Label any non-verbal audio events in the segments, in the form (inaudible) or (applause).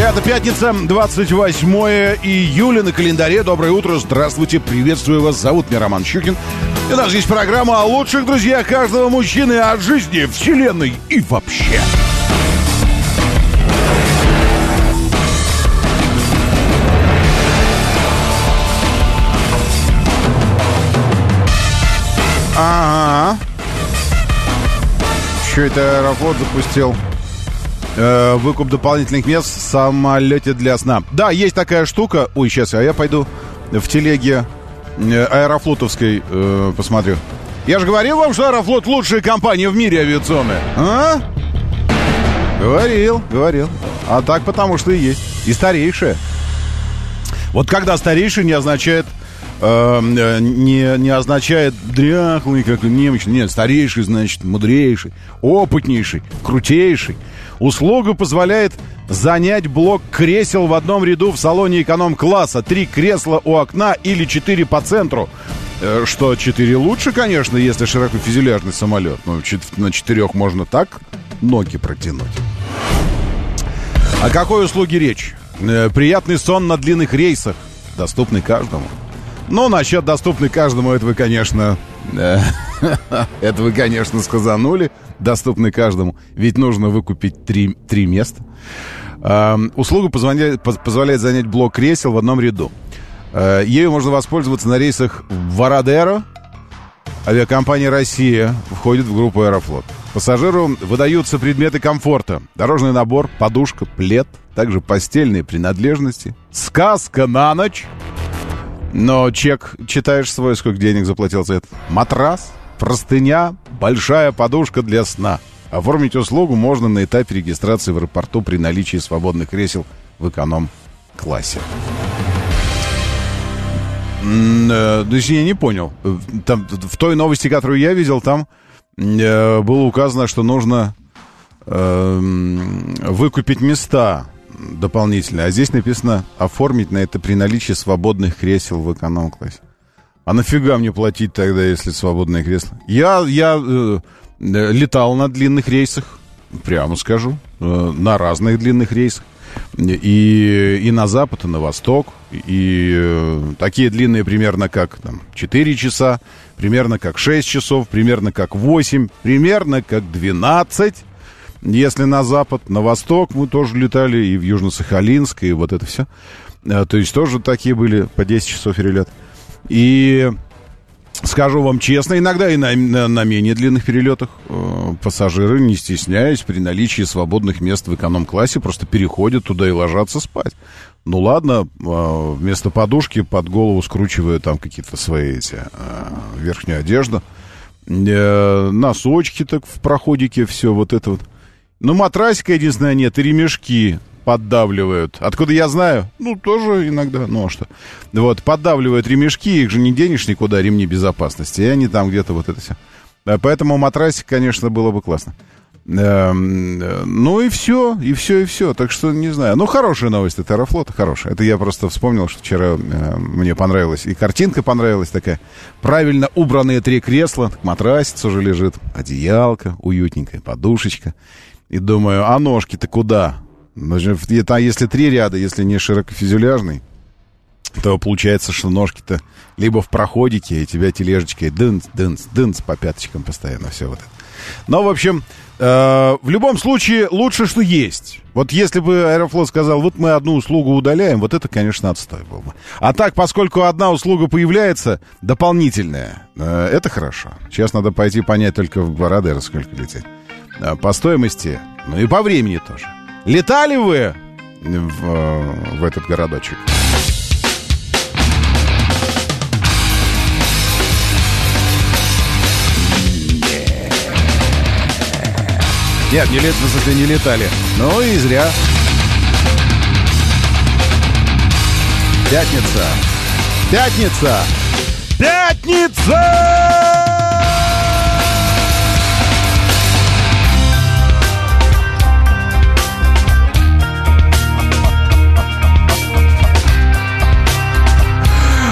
Это пятница, 28 июля на календаре. Доброе утро, здравствуйте, приветствую вас. Зовут меня Роман Щукин. И у нас есть программа о лучших друзьях каждого мужчины, о жизни, вселенной и вообще. Ага. Что это Аэрофлот запустил? Э, выкуп дополнительных мест в самолете для сна. Да, есть такая штука. Ой, сейчас, а я пойду в телеге э, аэрофлотовской э, посмотрю. Я же говорил вам, что Аэрофлот лучшая компания в мире авиационная. А? Говорил, говорил. А так потому что и есть. И старейшая. Вот когда старейший не означает э, не, не означает дряхлый, как немощный. Нет, старейший, значит, мудрейший, опытнейший, крутейший. Услуга позволяет занять блок кресел в одном ряду в салоне эконом-класса. Три кресла у окна или четыре по центру. Э, что, четыре лучше, конечно, если широкофюзеляжный самолет. Ну, на четырех можно так ноги протянуть. О какой услуге речь? Э, приятный сон на длинных рейсах, доступный каждому. Ну, насчет доступный каждому, это вы, конечно... Э, (laughs) это вы, конечно, сказанули доступный каждому. Ведь нужно выкупить три, три места. Э, услуга позволяет, позволяет занять блок кресел в одном ряду. Э, ею можно воспользоваться на рейсах в Варадеро. Авиакомпания «Россия» входит в группу «Аэрофлот». Пассажиру выдаются предметы комфорта. Дорожный набор, подушка, плед, также постельные принадлежности. Сказка на ночь. Но чек читаешь свой, сколько денег заплатил за это. Матрас, простыня, большая подушка для сна. Оформить услугу можно на этапе регистрации в аэропорту при наличии свободных кресел в эконом-классе. Э, то есть я не понял. Там, в той новости, которую я видел, там э, было указано, что нужно э, выкупить места дополнительные. А здесь написано оформить на это при наличии свободных кресел в эконом-классе. А нафига мне платить тогда, если свободное кресло? Я, я э, летал на длинных рейсах, прямо скажу, э, на разных длинных рейсах. И, и на запад, и на восток. И э, такие длинные примерно как там, 4 часа, примерно как 6 часов, примерно как 8, примерно как 12. Если на запад, на восток мы тоже летали, и в Южно-Сахалинск, и вот это все. Э, то есть тоже такие были по 10 часов перелет. И скажу вам честно, иногда и на, на, на менее длинных перелетах э, пассажиры, не стесняясь, при наличии свободных мест в эконом-классе, просто переходят туда и ложатся спать. Ну ладно, э, вместо подушки под голову скручиваю там какие-то свои эти э, верхнюю одежду. Э, носочки так в проходике, все вот это вот. Ну, матрасика единственное нет, и ремешки поддавливают. Откуда я знаю? Ну, тоже иногда, ну а что. Вот, поддавливают ремешки, их же не денешь никуда, ремни безопасности, и они там где-то вот это все. Поэтому матрасик, конечно, было бы классно. Эм, ну и все, и все, и все. Так что не знаю. Ну, хорошая новость от Аэрофлота, хорошая. Это я просто вспомнил, что вчера э, мне понравилось. И картинка понравилась такая. Правильно убранные три кресла, матрасец уже лежит, одеялка уютненькая, подушечка. И думаю, а ножки-то куда? Это если три ряда, если не широкофюзеляжный, то получается, что ножки-то либо в проходике, и тебя тележечкой дынц, дынц, дынц по пяточкам постоянно все вот это. Но, в общем, э, в любом случае лучше, что есть. Вот если бы Аэрофлот сказал, вот мы одну услугу удаляем, вот это, конечно, отстой был бы. А так, поскольку одна услуга появляется, дополнительная, э, это хорошо. Сейчас надо пойти понять только в Гварадеро, сколько лететь. А, по стоимости, ну и по времени тоже. Летали вы в, в этот городочек? Нет, не лет, в смысле, не летали. Ну и зря. Пятница. Пятница. Пятница!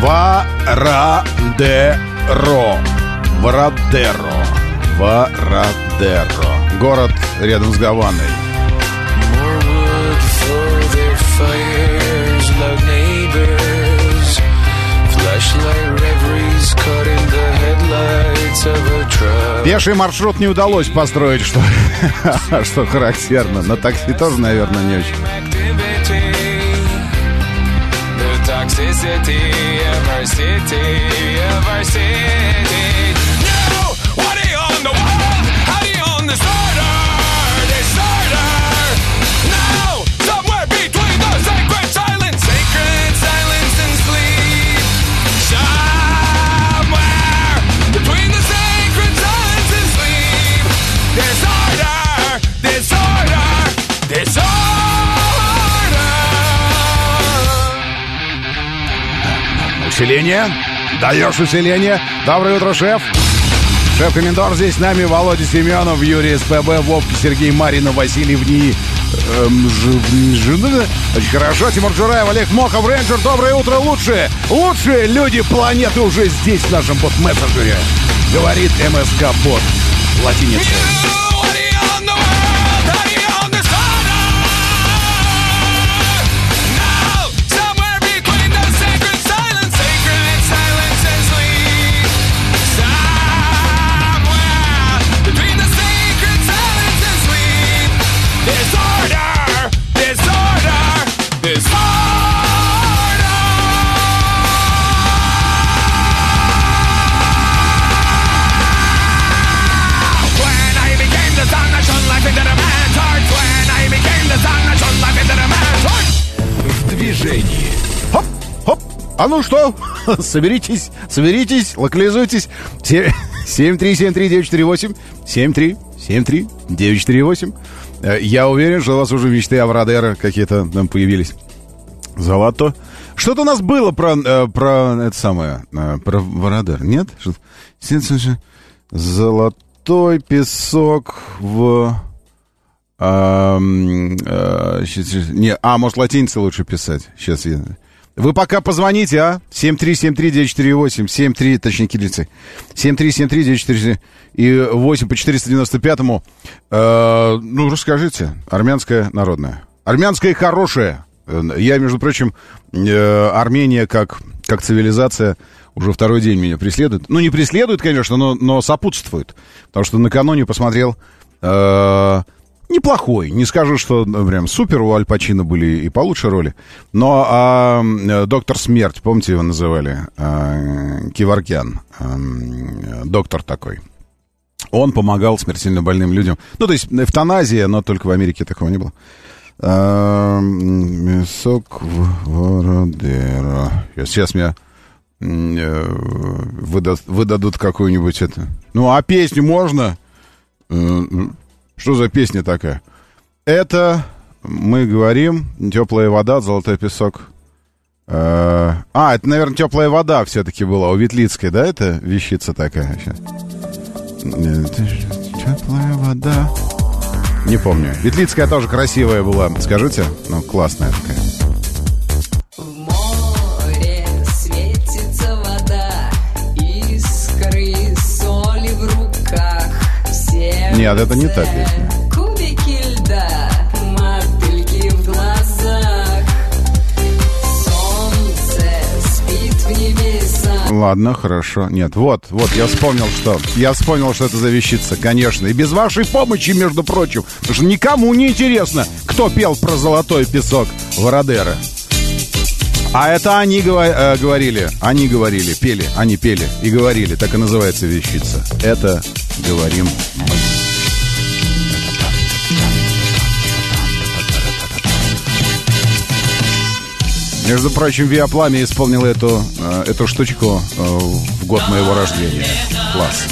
Варадеро. Варадеро. Варадеро. Город рядом с Гаваной. Пеший маршрут не удалось построить, что, (laughs) что характерно. На такси тоже, наверное, не очень. Toxicity of our city, of our city. No! What are you on the wall? How do you on disorder? Disorder! Усиление. Даешь усиление. Доброе утро, шеф. Шеф-комендор здесь с нами. Володя Семенов, Юрий СПБ, Вовки, Сергей Маринов, Василий Вни. Эм, ж, Очень хорошо. Тимур Джураев, Олег Мохов, Рейнджер. Доброе утро. Лучшие, лучшие люди планеты уже здесь, в нашем бот-мессенджере. Говорит МСК-бот. Латиница. А ну что, (laughs) соберитесь, соберитесь, локализуйтесь. 7373948, 7373948. (laughs) Э, я уверен, что у вас уже мечты о Врадера какие-то там появились. Золото. Что-то у нас было про, э, про это самое, э, про Врадер, нет? Золотой песок в а, а, не, а, может, латиницы лучше писать. Сейчас я... Вы пока позвоните, а? 7373948, 73, точнее, кириллицы. 7373948 и 8 по 495-му. Э, ну, расскажите. Армянская народная. Армянская хорошая. Я, между прочим, э, Армения как, как цивилизация уже второй день меня преследует. Ну, не преследует, конечно, но, но сопутствует. Потому что накануне посмотрел... Э, неплохой. Не скажу, что ну, прям супер, у Аль Пачино были и получше роли. Но а, доктор Смерть, помните, его называли? А, Киваркян. А, доктор такой. Он помогал смертельно больным людям. Ну, то есть эвтаназия, но только в Америке такого не было. А, мясок Вородера. Сейчас меня э, выдадут, выдадут какую-нибудь это. Ну, а песню можно? Что за песня такая? Это мы говорим теплая вода, золотой песок. Э, а, это, наверное, теплая вода все-таки была у Ветлицкой, да, это вещица такая сейчас. Теплая вода. Не помню. Ветлицкая тоже красивая была. Скажите? Ну, классная такая. Нет, это не та песня. Кубики льда, мотыльки в глазах. Солнце спит в небесах. Ладно, хорошо. Нет, вот, вот, я вспомнил, что... Я вспомнил, что это за вещица, конечно. И без вашей помощи, между прочим. Потому что никому не интересно, кто пел про золотой песок Вородера. А это они гова- э, говорили, они говорили, пели, они пели и говорили. Так и называется вещица. Это говорим мы. Между прочим, Виапламя исполнил эту, э, эту штучку э, в год моего рождения. Класс.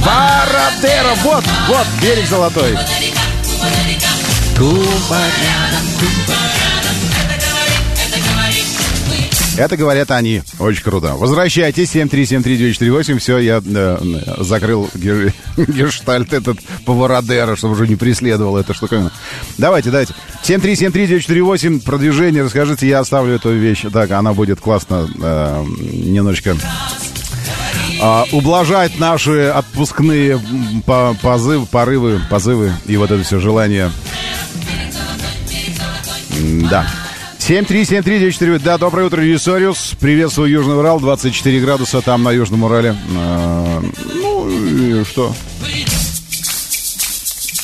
Вородера! Вот, вот, берег золотой. Это говорят они. Очень круто. Возвращайтесь. 7373948. Все, я э, закрыл ге- (laughs) гештальт этот повородера, чтобы уже не преследовал эта штуковина. Давайте, давайте. 7373948. Продвижение. Расскажите, я оставлю эту вещь. Так, она будет классно э, немножечко а, ублажать наши отпускные позывы, порывы, позывы и вот это все желание. Да. 7373948. Да, доброе утро, Юсориус. Приветствую Южный Урал. 24 градуса там на Южном Урале. А, ну, и что?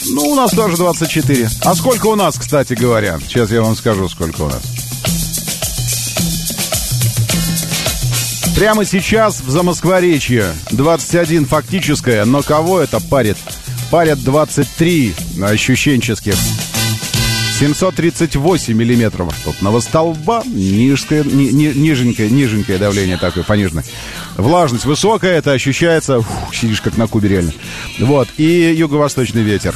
Ну, у нас тоже 24. А сколько у нас, кстати говоря? Сейчас я вам скажу, сколько у нас. Прямо сейчас в Замоскворечье 21 фактическое, но кого это парит? Парят 23 ощущенческих. 738 миллиметров ртутного столба, нижское, ни- ни- ниженькое, ниженькое давление такое, пониженное. Влажность высокая, это ощущается, фух, сидишь как на кубе реально. Вот, и юго-восточный ветер.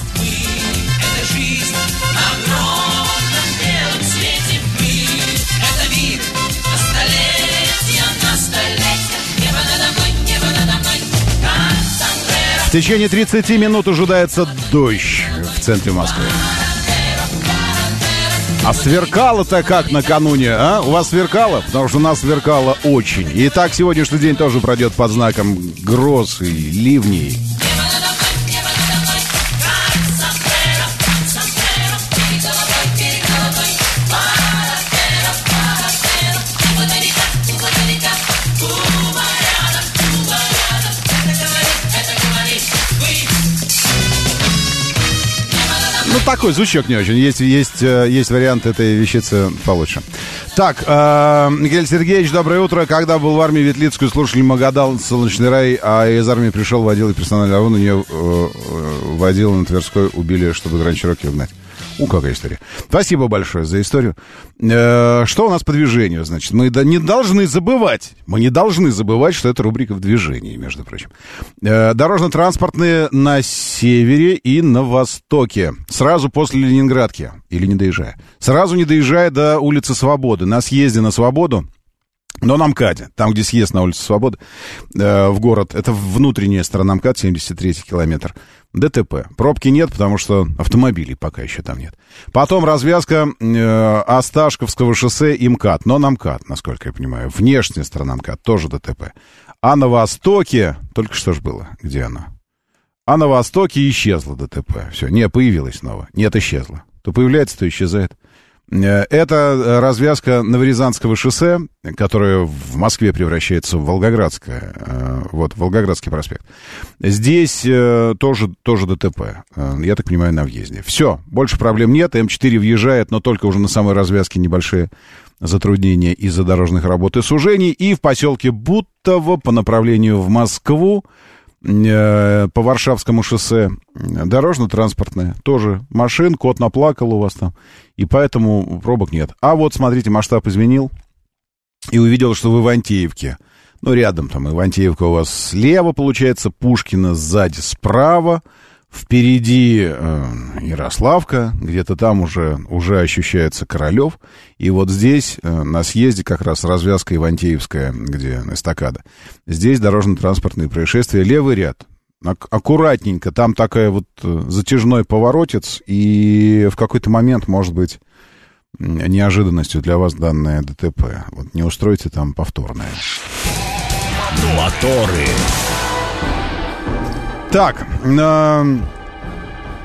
В течение 30 минут ожидается дождь в центре Москвы. А сверкало-то как накануне, а? У вас сверкало? Потому что у нас сверкало очень. И так сегодняшний день тоже пройдет под знаком гроз и ливней. Такой звучок не очень. Есть, есть, э, есть вариант этой вещицы получше. Так, э, Михаил Сергеевич, доброе утро. Когда был в армии Ветлицкую, слушали Магадал, Солнечный рай, а из армии пришел, водил и персональный ООН, у нее э, э, водила на Тверской, убили, чтобы Гранд Чироки угнать. У, какая история. Спасибо большое за историю. Э, что у нас по движению, значит? Мы не должны забывать, мы не должны забывать, что это рубрика в движении, между прочим. Э, дорожно-транспортные на севере и на востоке. Сразу после Ленинградки, или не доезжая. Сразу не доезжая до улицы Свободы. На съезде на Свободу но на МКАДе, там, где съезд на улицу Свободы, э, в город, это внутренняя сторона МКАД, 73 километр. ДТП. Пробки нет, потому что автомобилей пока еще там нет. Потом развязка э, Осташковского шоссе и МКАД, но на МКАД, насколько я понимаю. Внешняя сторона МКАД, тоже ДТП. А на востоке, только что ж было, где оно? А на востоке исчезло ДТП. Все, не, появилось снова. Нет, исчезло. То появляется, то исчезает. Э, Это э, развязка Новорязанского шоссе, которое в Москве превращается в Волгоградское. э, Вот, Волгоградский проспект. Здесь тоже, тоже ДТП. Я так понимаю, на въезде. Все, больше проблем нет. М4 въезжает, но только уже на самой развязке небольшие затруднения из-за дорожных работ и сужений. И в поселке Буттово по направлению в Москву по Варшавскому шоссе э, дорожно-транспортное. Тоже машин, кот наплакал у вас там. И поэтому пробок нет. А вот, смотрите, масштаб изменил. И увидел, что вы в Антеевке. Ну, рядом там Ивантеевка у вас слева, получается, Пушкина сзади справа. Впереди э, Ярославка, где-то там уже, уже ощущается Королев. И вот здесь, э, на съезде, как раз развязка Ивантеевская, где эстакада, здесь дорожно-транспортные происшествия, левый ряд. Ак- аккуратненько, там такая вот э, затяжной поворотец, и в какой-то момент, может быть, неожиданностью для вас данное ДТП. Вот не устройте там повторное. Моторы. Так, э,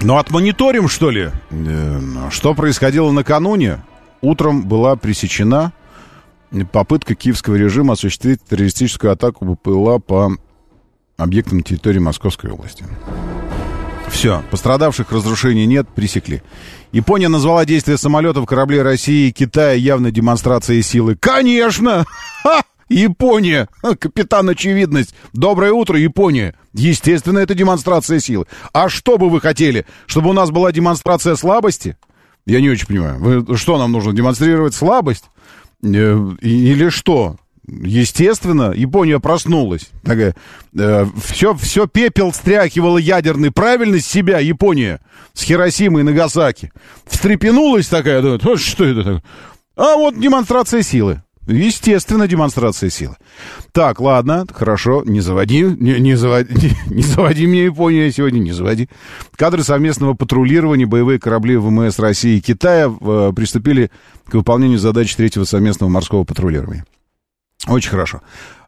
ну отмониторим, что ли? Э, что происходило накануне? Утром была пресечена попытка киевского режима осуществить террористическую атаку БПЛА по объектам территории Московской области. Все, пострадавших разрушений нет, пресекли. Япония назвала действия самолетов, кораблей России и Китая явной демонстрацией силы. Конечно! (laughs) Япония! Капитан Очевидность! Доброе утро, Япония! Естественно, это демонстрация силы. А что бы вы хотели? Чтобы у нас была демонстрация слабости? Я не очень понимаю. Вы, что нам нужно? Демонстрировать слабость? Э, Или что? Естественно, Япония проснулась. Такая, э, все, все пепел стряхивала ядерный. Правильно с себя Япония с Хиросимой и Нагасаки. Встрепенулась такая, думает, «Вот что это такое? А вот демонстрация силы. Естественно, демонстрация силы. Так, ладно, хорошо, не заводи, не, не заводи, не, (laughs) не заводи мне Японию сегодня, не заводи. Кадры совместного патрулирования боевые корабли ВМС России и Китая э, приступили к выполнению задач третьего совместного морского патрулирования. Очень хорошо.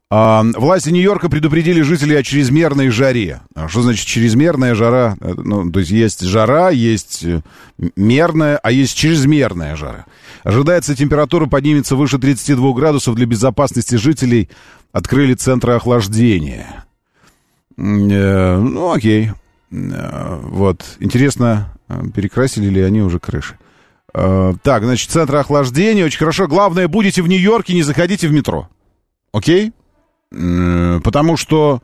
А, власти Нью-Йорка предупредили жителей о чрезмерной жаре. А Что значит чрезмерная жара? Э, Ну, то есть есть жара, есть э, мерная, а есть чрезмерная жара. Ожидается, температура поднимется выше 32 градусов. Для безопасности жителей открыли центры охлаждения. Э, Ну, окей. Вот. Интересно, перекрасили ли они уже крыши? Так, значит, центры охлаждения. Очень хорошо. Главное, будете в Нью-Йорке, не заходите в метро. Окей? М, Потому что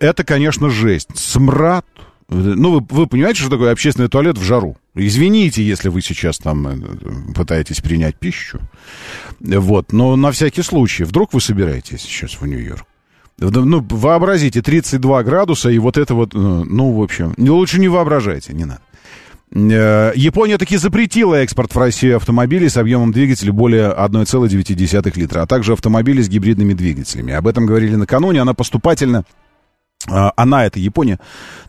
это, конечно, жесть. Смрад. Ну, вы, вы понимаете, что такое общественный туалет в жару? Извините, если вы сейчас там э, пытаетесь принять пищу. Вот, но на всякий случай. Вдруг вы собираетесь сейчас в Нью-Йорк? Ну, вообразите, 32 градуса, и вот это вот, э, ну, в общем, лучше не воображайте, не надо. Э, Япония таки запретила экспорт в Россию автомобилей с объемом двигателя более 1,9 литра, а также автомобилей с гибридными двигателями. Об этом говорили накануне. Она поступательно она, это Япония,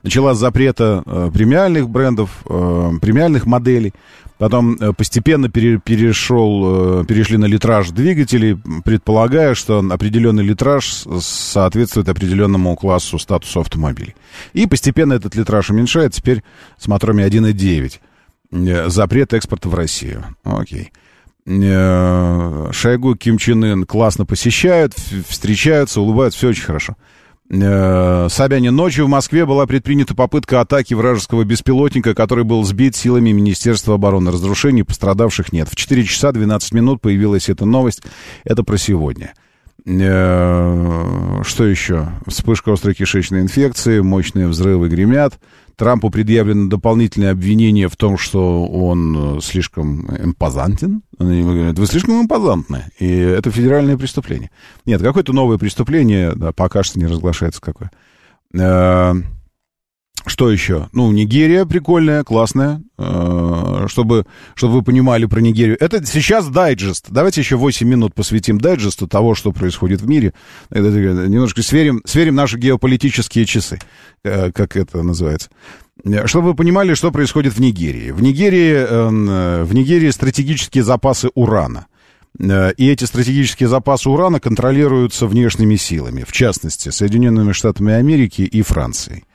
начала с запрета э, премиальных брендов, э, премиальных моделей. Потом э, постепенно пере- перешел, перешли на литраж двигателей, предполагая, что определенный литраж соответствует определенному классу статуса автомобилей. И постепенно этот литраж уменьшает, теперь с моторами 1.9. Э, Запрет экспорта в Россию. Окей. Шойгу, Ким Чен Ын классно посещают, встречаются, улыбаются, все очень хорошо. Э, Собянин, ночью в Москве была предпринята попытка атаки вражеского беспилотника, который был сбит силами Министерства обороны. Разрушений пострадавших нет. В 4 часа 12 минут появилась эта новость. Это про сегодня. Э, Что еще? Вспышка острой кишечной инфекции, мощные взрывы гремят. Трампу предъявлено дополнительное обвинение в том, что он э, слишком импозантен. Они говорят, вы слишком импозантны, и это федеральное преступление. Нет, какое-то новое преступление, да, пока что не разглашается какое. Что еще? Ну, Нигерия прикольная, классная. Э, Чтобы, чтобы вы понимали про Нигерию. Это сейчас дайджест. Давайте еще 8 минут посвятим дайджесту того, что происходит в мире. Немножко сверим, сверим наши геополитические часы, э, как это называется. Э, Чтобы вы понимали, что происходит в Нигерии. В Нигерии, в Нигерии стратегические запасы урана. И эти стратегические запасы урана контролируются внешними силами, в частности, Соединенными Штатами Америки и Францией.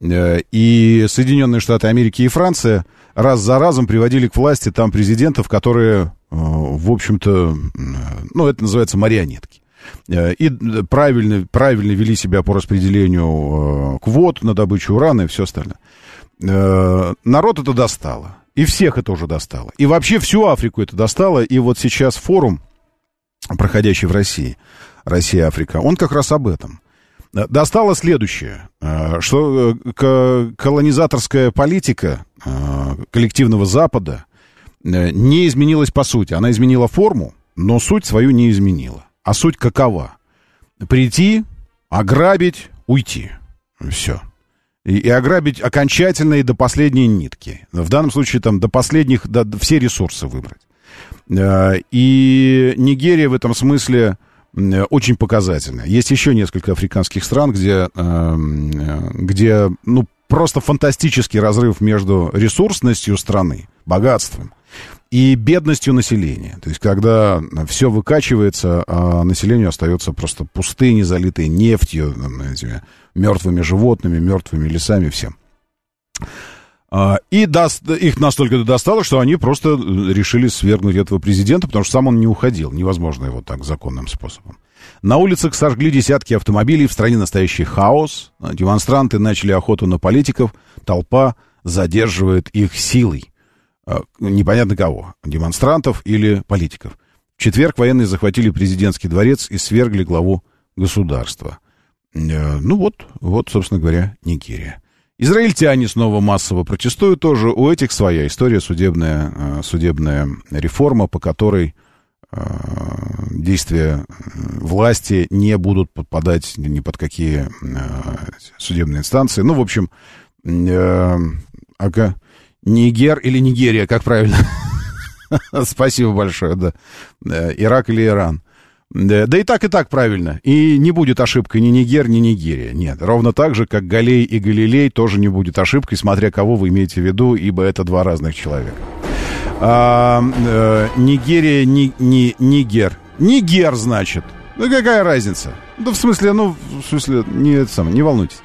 Э, И Соединенные Штаты Америки и Франция раз за разом приводили к власти там президентов, которые, э, в общем-то, ну, это называется марионетки. Э, И правильно, правильно вели себя по распределению квот на добычу урана и все остальное. Народ это достало. И всех это уже достало. И вообще всю Африку это достало. И вот сейчас форум, проходящий в России, Россия-Африка, он как раз об этом. Э, Достало следующее, э, что э, колонизаторская политика коллективного Запада не изменилась по сути. Она изменила форму, но суть свою не изменила. А суть какова? Прийти, ограбить, уйти. Все. и, и ограбить окончательно и до последней нитки. В данном случае там до последних, до, все ресурсы выбрать. И Нигерия в этом смысле очень показательная. Есть еще несколько африканских стран, где, эм, э, где ну, просто фантастический разрыв между ресурсностью страны, богатством, и бедностью населения. То есть, когда все выкачивается, а населению остается просто пустыни, залитые нефтью, этими мертвыми животными, мертвыми лесами, всем. А, И даст, их настолько достало, что они просто э, решили свергнуть этого президента, потому что сам он не уходил. Невозможно его так законным способом. На улицах сожгли десятки автомобилей, в стране настоящий хаос. А, Демонстранты начали охоту на политиков, толпа задерживает их силой. А, Непонятно кого, демонстрантов или политиков. В четверг военные захватили президентский дворец и свергли главу государства. Э, Ну вот, вот, собственно говоря, Нигерия. Израильтяне снова массово протестуют тоже. У этих своя история, судебная, э, судебная реформа, по которой э, действия э, власти не будут подпадать ни под какие судебные инстанции. Ну, в общем, ага, Нигер или Нигерия, как правильно? (laughs) Спасибо большое, да. Ирак или Иран. Да, да и так, и так правильно. И не будет ошибкой ни Нигер, ни Нигерия. Нет, ровно так же, как Галей и Галилей тоже не будет ошибкой, смотря кого вы имеете в виду, ибо это два разных человека. А, э, Нигерия, ни, ни- Нигер. Нигер, значит. Ну, какая разница? Да, в смысле, ну, в смысле, не, это самое, не волнуйтесь.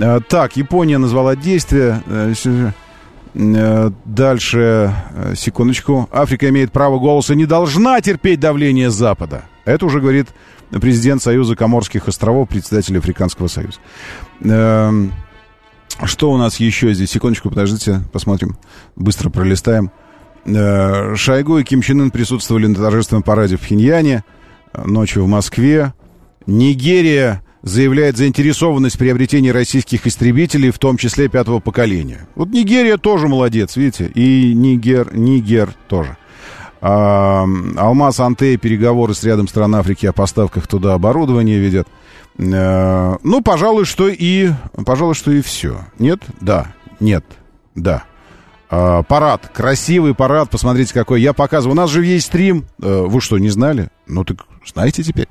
А, так, Япония назвала действие. Э, Дальше, э, секундочку. Африка имеет право голоса, не должна терпеть давление Запада. Это уже говорит президент Союза Коморских островов, председатель Африканского союза. Эм, Что у нас еще здесь? Секундочку, подождите, посмотрим. Быстро пролистаем. Э, Шойгу и Ким Чен Ын присутствовали на торжественном параде в Пхеньяне, ночью в Москве. Нигерия заявляет заинтересованность в приобретении российских истребителей, в том числе пятого поколения. Вот Нигерия тоже молодец, видите, и Нигер, Нигер тоже. А, Алмаз Антей переговоры с рядом стран Африки о поставках туда оборудования ведет. Э, Ну, пожалуй, что и, пожалуй, что и все. Нет? Да. Нет. Да. А, парад, красивый парад, посмотрите какой. Я показываю. У нас же есть стрим. Э, Вы что, не знали? Ну так знаете теперь.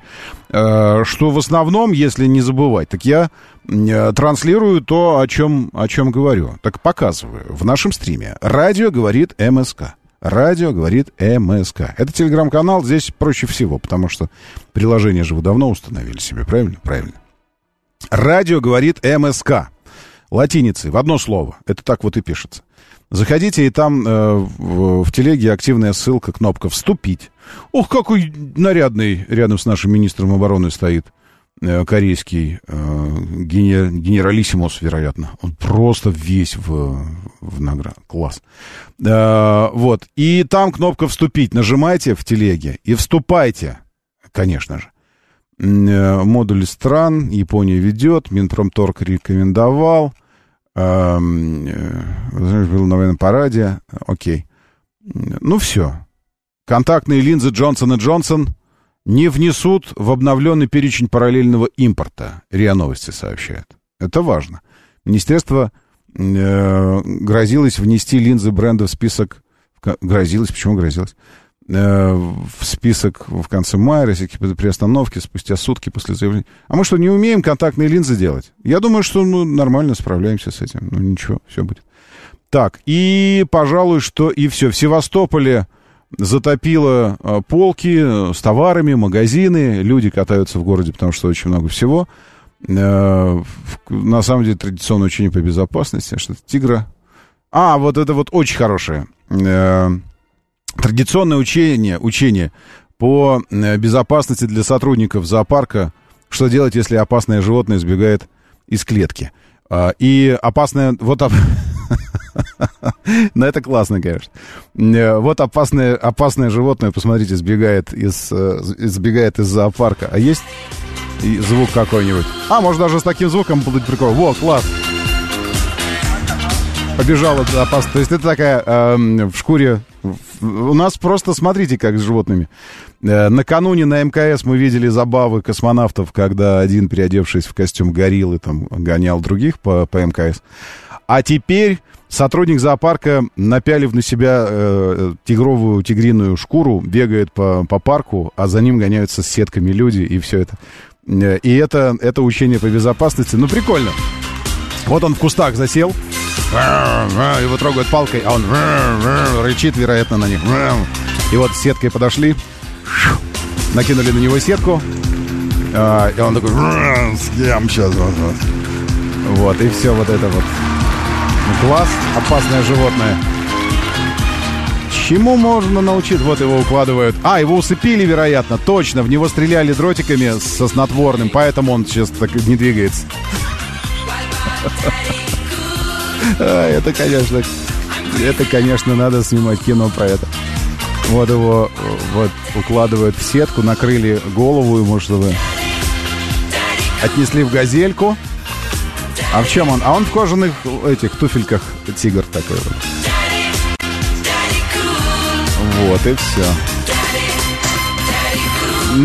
Э, Что в основном, если не забывать, так я э, транслирую то, о чем, о чем говорю. Так показываю в нашем стриме. Радио говорит МСК. Радио говорит МСК. Это телеграм-канал, здесь проще всего, потому что приложение же вы давно установили себе, правильно? Правильно. Радио говорит МСК. Латиницей, в одно слово. Это так вот и пишется. Заходите, и там э, в, в телеге активная ссылка, кнопка «Вступить». Ох, какой нарядный рядом с нашим министром обороны стоит э, корейский э, гене- генералиссимус, вероятно. Он просто весь в, в наград. Класс. Э, вот. И там кнопка «Вступить». Нажимайте в телеге и вступайте, конечно же. Э, Модуль стран Япония ведет, Минпромторг рекомендовал. Э, был на военном параде. Окей. Ну, все. Контактные линзы Джонсон и Джонсон не внесут в обновленный перечень параллельного импорта. РИА Новости сообщает. Это важно. Министерство э, грозилось внести линзы бренда в список... Грозилось? Почему грозилось? Э, в список в конце мая, российские приостановки спустя сутки после заявления. А мы что, не умеем контактные линзы делать? Я думаю, что ну, нормально справляемся с этим. Ну, ничего, все будет. Так, и, пожалуй, что и все. В Севастополе затопило э, полки с товарами, магазины. Люди катаются в городе, потому что очень много всего. Э, на самом деле, традиционное учение по безопасности. Что-то тигра. А, вот это вот очень хорошее. Э, традиционное учение, учение по э, безопасности для сотрудников зоопарка. Что делать, если опасное животное сбегает из клетки? А, И опасное... Вот оп- (laughs) Ну, это классно, конечно. Э, Вот опасное, опасное животное, посмотрите, сбегает из, э, сбегает из зоопарка. А есть звук какой-нибудь? А, может, даже с таким звуком будет прикол. Во, класс. Побежала опасно. То есть это такая эм, в шкуре У нас просто, смотрите, как с животными. Э, Накануне на МКС мы видели забавы космонавтов, когда один, переодевшись в костюм гориллы, там, гонял других по, по МКС. А теперь сотрудник зоопарка, напялив на себя э, тигровую, тигриную шкуру, бегает по, по парку, а за ним гоняются с сетками люди, и все это. Э, И это, это учение по безопасности. Ну, прикольно. Вот он в кустах засел, его трогают палкой, а он рычит, вероятно, на них. И вот с сеткой подошли, накинули на него сетку, а, и он такой, съем сейчас. Вот, и все вот это вот. Класс, опасное животное. Чему можно научить? Вот его укладывают. А, его усыпили, вероятно. Точно, в него стреляли дротиками со снотворным, поэтому он сейчас так не двигается. (laughs) А, Это, конечно, это, конечно, надо снимать кино про это. Вот его вот укладывают в сетку, накрыли голову ему, чтобы отнесли в газельку. А в чем он? А он в кожаных этих туфельках тигр такой вот. Вот и все.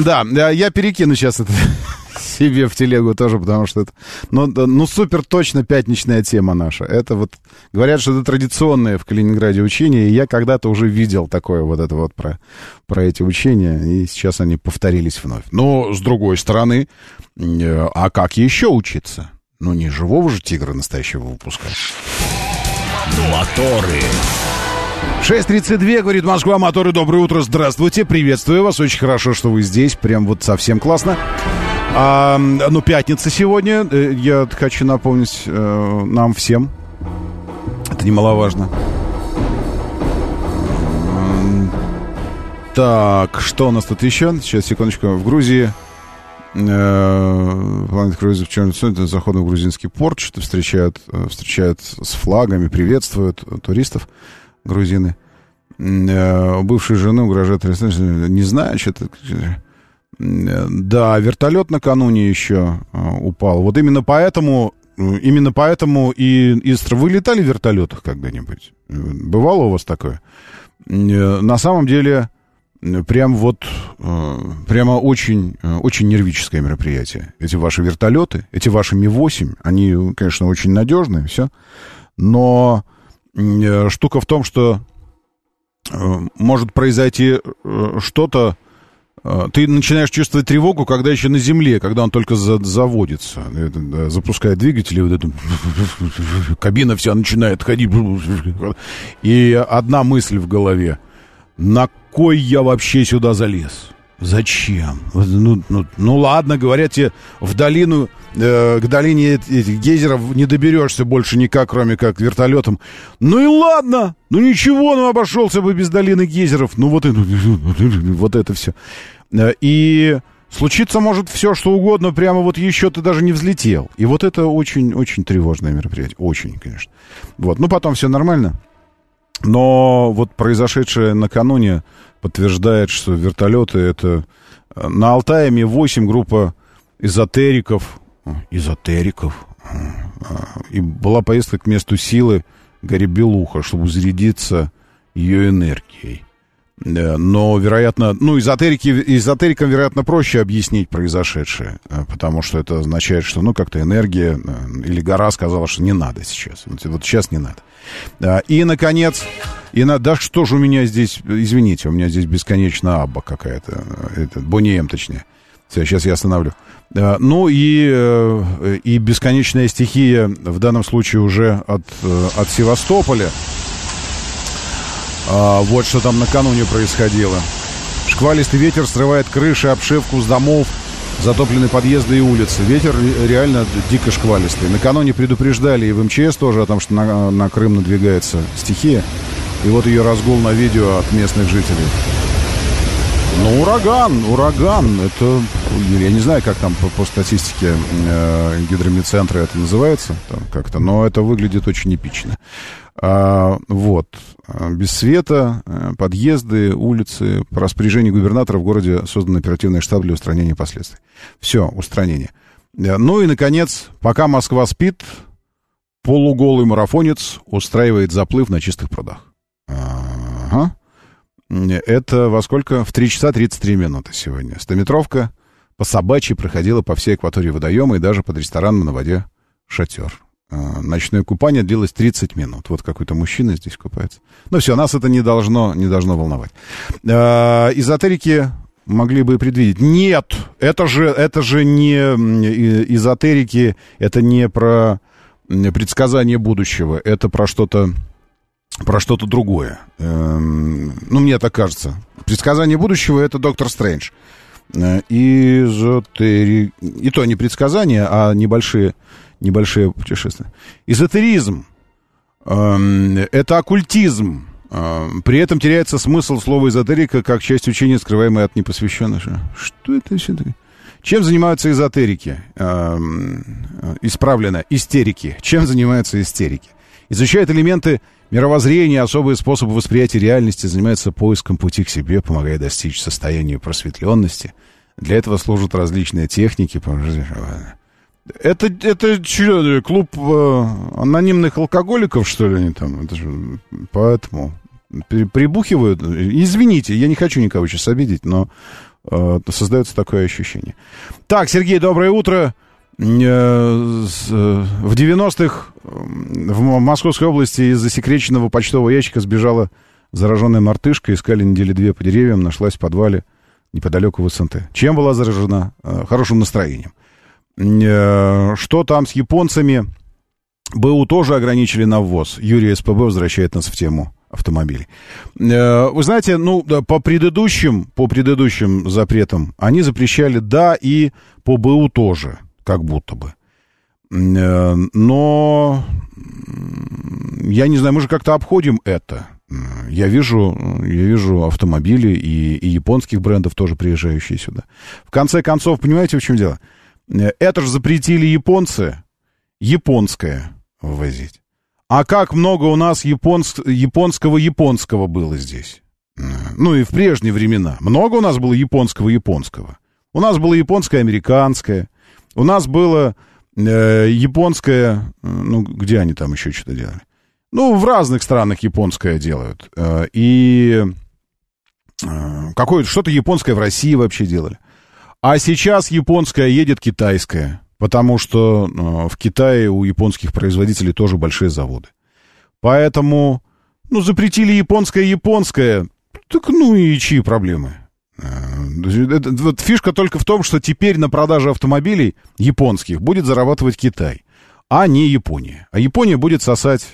Да, я перекину сейчас это себе в телегу тоже, потому что это, ну, ну, супер точно пятничная тема наша. Это вот, говорят, что это традиционное в Калининграде учение, и я когда-то уже видел такое вот это вот про, про эти учения, и сейчас они повторились вновь. Но, с другой стороны, э, а как еще учиться? Ну, не живого же тигра настоящего выпускать. Моторы. 6.32, говорит Москва, моторы, доброе утро, здравствуйте, приветствую вас, очень хорошо, что вы здесь, прям вот совсем классно. А, ну, пятница сегодня, э, я хочу напомнить э, нам всем, это немаловажно. Так, что у нас тут еще? Сейчас, секундочку, в Грузии э, Planet Cruise в Черном это заходом в грузинский порт, что встречают, э, встречают с флагами, приветствуют туристов грузины. Бывшей жены угрожает. Не знаю, что-то... Да, вертолет накануне еще э, упал. Вот именно поэтому, э, именно поэтому и из... Вы летали в вертолетах когда-нибудь? Бывало у вас такое? Э, На самом деле, прям вот, прямо очень, очень нервическое мероприятие. Эти ваши вертолеты, эти ваши Ми-8, они, конечно, очень надежные, все. Но штука в том, что может произойти что-то, ты начинаешь чувствовать тревогу, когда еще на земле, когда он только за- заводится, запускает двигатели, вот это, (laughs) кабина вся начинает ходить, и одна мысль в голове, на кой я вообще сюда залез? Зачем? Ну, ну, ну ладно, говорят тебе, в долину, э, к долине эт- этих гейзеров не доберешься больше никак, кроме как вертолетом. Ну и ладно, ну ничего, ну обошелся бы без долины гейзеров. Ну вот, это- (laughs) вот это все. И случиться может все, что угодно, прямо вот еще ты даже не взлетел. И вот это очень-очень тревожное мероприятие. Очень, конечно. Вот, ну потом все нормально. Но вот произошедшее накануне подтверждает, что вертолеты это... э, На Алтае Ми-8 группа эзотериков, э, эзотериков, э, э, и была поездка к месту силы горе Белуха, чтобы зарядиться ее энергией. Но, вероятно, ну, эзотерики, эзотерикам, вероятно, проще объяснить произошедшее, э, потому что это означает, что, ну, как-то энергия э, или гора сказала, что не надо сейчас. Вот, сейчас не надо. А, И, наконец, и на, да что же у меня здесь, извините, у меня здесь бесконечно абба какая-то, э, это, Бонием, точнее. Все, сейчас я остановлю. А, Ну и, и бесконечная стихия, в данном случае уже от, от Севастополя. А, вот что там накануне происходило. Шквалистый ветер срывает крыши, обшивку с домов, затоплены подъезды и улицы. Ветер ре- реально дико шквалистый. Накануне предупреждали и в МЧС тоже о том, что на, на Крым надвигается стихия. И вот ее разгул на видео от местных жителей. Ну, ураган, ураган, это, я не знаю, как там по, по статистике э, гидромедцентра это называется, там как-то, но это выглядит очень эпично. А, вот, без света, э, подъезды, улицы, по распоряжению губернатора в городе создан оперативный штаб для устранения последствий. Все, устранение. Э, Ну и, наконец, пока Москва спит, полуголый марафонец устраивает заплыв на чистых прудах. Ага. Это во сколько? В 3 часа 33 минуты сегодня. Стометровка по собачьи проходила по всей акватории водоема и даже под рестораном на воде «Шатер». А, Ночное купание длилось 30 минут. Вот какой-то мужчина здесь купается. Ну все, нас это не должно, не должно волновать. А, Эзотерики могли бы и предвидеть. Нет, это же, это же не эзотерики, это не про предсказание будущего, это про что-то про что-то другое. Эм, ну, мне так кажется. Предсказание будущего — это Доктор Стрэндж. Э, Изотери... И то не предсказания, а небольшие, небольшие путешествия. Эзотеризм эм, — это оккультизм. Эм, При этом теряется смысл слова эзотерика как часть учения, скрываемой от непосвященных. Что это все такое? Чем занимаются эзотерики? Э, Исправлено. Истерики. Чем занимаются истерики? Изучают элементы мировоззрения, особые способы восприятия реальности, занимаются поиском пути к себе, помогая достичь состояния просветленности. Для этого служат различные техники. Это, это что, клуб э, анонимных алкоголиков, что ли, они там? Это же, поэтому при- прибухивают. Извините, я не хочу никого сейчас обидеть, но э, создается такое ощущение. Так, Сергей, доброе утро. Э, э, В 90-х в Московской области из засекреченного почтового ящика сбежала зараженная мартышка. Искали недели две по деревьям, нашлась в подвале неподалеку в СНТ. Чем была заражена? Э, Хорошим настроением. Что там с японцами? БУ тоже ограничили на ввоз. Юрий СПБ возвращает нас в тему автомобилей. Вы знаете, ну, по предыдущим, по предыдущим запретам они запрещали, да, и по БУ тоже, как будто бы. Э, Но я не знаю, мы же как-то обходим это. Я вижу, я вижу автомобили и, и японских брендов тоже приезжающие сюда. В конце концов, понимаете, в чем дело? Э, Это же запретили японцы японское ввозить. А как много у нас японс- японского-японского было здесь? Ну и в прежние времена. Много у нас было японского-японского. У нас было японское-американское. У нас было э, японское... э, Ну, где они там еще что-то делали? Ну, в разных странах японское делают. Э, И э, какое-то что-то японское в России вообще делали. А сейчас японское едет китайское, потому что э, в Китае у японских производителей тоже большие заводы. Поэтому, ну, запретили японское-японское, так ну и чьи проблемы? Э, это- вот фишка только в том, что теперь на продаже автомобилей японских будет зарабатывать Китай, а не Япония. А Япония будет сосать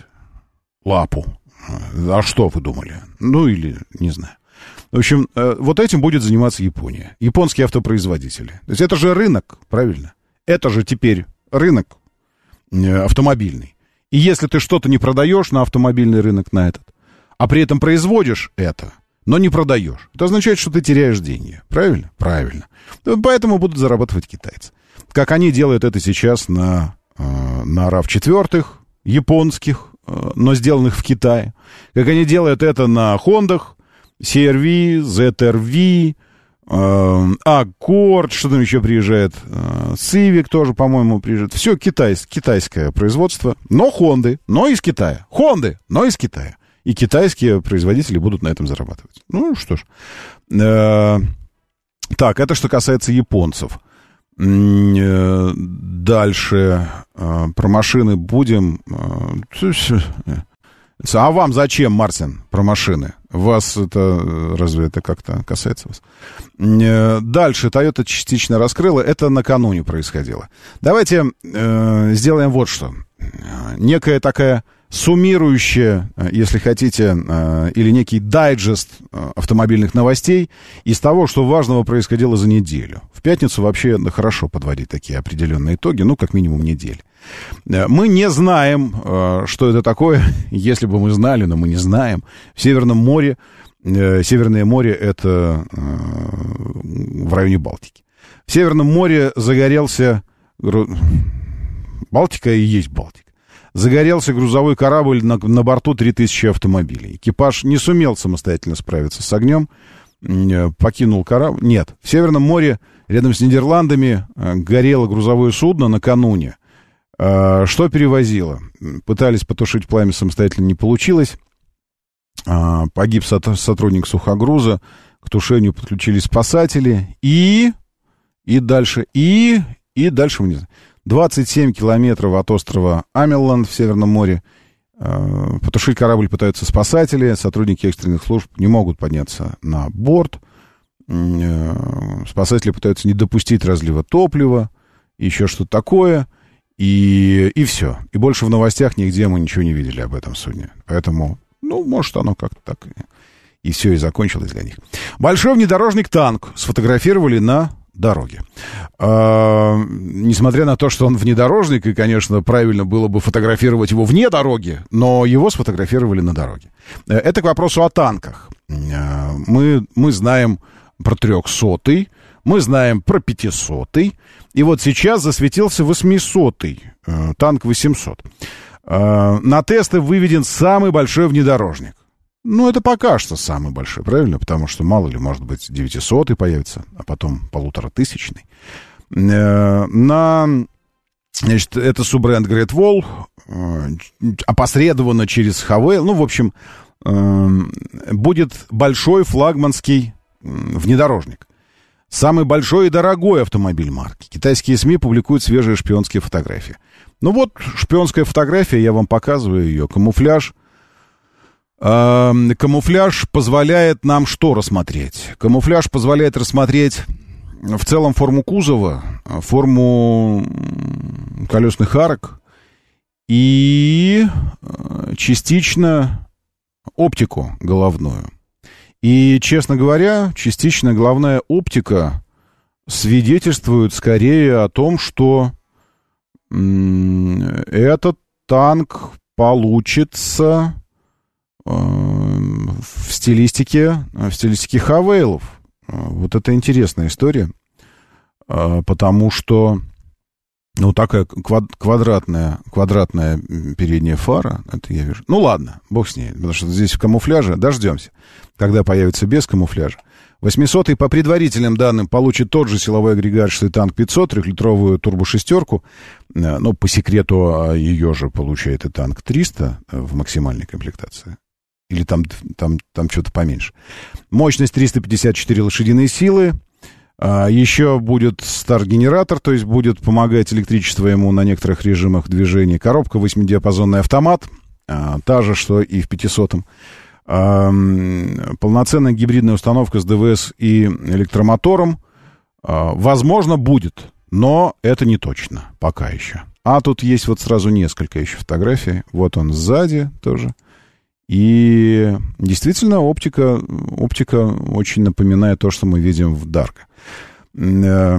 лапу. Э, А что вы думали? Ну или не знаю. В общем, э, вот этим будет заниматься Япония. Японские автопроизводители. То есть это же рынок, правильно? Это же теперь рынок автомобильный. И если ты что-то не продаешь на автомобильный рынок на этот, а при этом производишь это, но не продаешь, это означает, что ты теряешь деньги. Правильно? Правильно. Поэтому будут зарабатывать китайцы. Как они делают это сейчас на, э, на RAV4 японских, э, но сделанных в Китае. Как они делают это на Хондах, CRV, ZRV, э, Аккорд, что там еще приезжает, Civic тоже, по-моему, приезжает. Все китайс, китайское производство, но Хонды, но из Китая. Хонды, но из Китая. И китайские производители будут на этом зарабатывать. Ну, что ж. Э, так, это что касается японцев. Э, Дальше э, про машины будем. А вам зачем, Мартин, про машины? Вас это, разве это как-то касается вас? Дальше Toyota частично раскрыла. Это накануне происходило. Давайте э, сделаем вот что. Некая такая суммирующая, э, если хотите, э, или некий дайджест э, автомобильных новостей из того, что важного происходило за неделю. В пятницу вообще хорошо подводить такие определенные итоги, ну, как минимум недели. Мы не знаем, что это такое, (laughs) если бы мы знали, но мы не знаем. В Северном море, Северное море это в районе Балтики. В Северном море загорелся... Балтика и есть Балтика. Загорелся грузовой корабль, на, на борту 3000 автомобилей. Экипаж не сумел самостоятельно справиться с огнем, э, покинул корабль. Нет, в Северном море, рядом с Нидерландами, э, горело грузовое судно накануне. Э, Что перевозило? Пытались потушить пламя самостоятельно, не получилось. А, Погиб сот- сотрудник сухогруза. К тушению подключились спасатели. И... И дальше... И... И дальше вниз. 27 километров от острова Амелланд в Северном море. А, Потушить корабль пытаются спасатели. Сотрудники экстренных служб не могут подняться на борт. Э, Спасатели пытаются не допустить разлива топлива. Еще что-то такое. И, и все. И больше в новостях нигде мы ничего не видели об этом судне. Поэтому, ну, может, оно как-то так и, все и закончилось для них. Большой внедорожник танк сфотографировали на дороге. А, несмотря на то, что он внедорожник, и, конечно, правильно было бы фотографировать его вне дороги, но его сфотографировали на дороге. Э, Это к вопросу о танках. Э, Мы, мы знаем про трехсотый, мы знаем про пятисотый, и вот сейчас засветился восьмисотый, э, танк 800. Э, На тесты выведен самый большой внедорожник. Ну, это пока что самый большой, правильно? Потому что, мало ли, может быть, 900 появится, а потом полуторатысячный. Э, На... Значит, это суббренд Great Wall, э, опосредованно через Хавейл. Ну, в общем, э, будет большой флагманский внедорожник. Самый большой и дорогой автомобиль марки. Китайские СМИ публикуют свежие шпионские фотографии. Ну вот, шпионская фотография, я вам показываю ее. Камуфляж. Эм, камуфляж позволяет нам что рассмотреть? Камуфляж позволяет рассмотреть в целом форму кузова, э, форму колесных арок и э, частично оптику головную. И, честно говоря, частично головная оптика свидетельствует скорее о том, что этот танк получится в стилистике, в стилистике Хавейлов. Э, Вот это интересная история, э, потому что ну, такая квад- квадратная, квадратная передняя фара, это я вижу. Ну, ладно, бог с ней, потому что здесь в камуфляже, дождемся, когда появится без камуфляжа. 800 по предварительным данным получит тот же силовой агрегат, что и танк 500, трехлитровую турбошестерку. Э, Ну, по секрету, а, ее же получает и танк 300 э, в максимальной комплектации. Или там, там, там что-то поменьше. Мощность 354 лошадиные силы. А, Еще будет старт-генератор, то есть будет помогать электричество ему на некоторых режимах движения. Коробка 8-диапазонный автомат, а, та же, что и в 500-м. А, Полноценная гибридная установка с ДВС и электромотором. Возможно, будет, но это не точно пока еще. А тут есть вот сразу несколько еще фотографий. Вот он сзади тоже. И действительно, оптика, оптика очень напоминает то, что мы видим в Дарко. Э,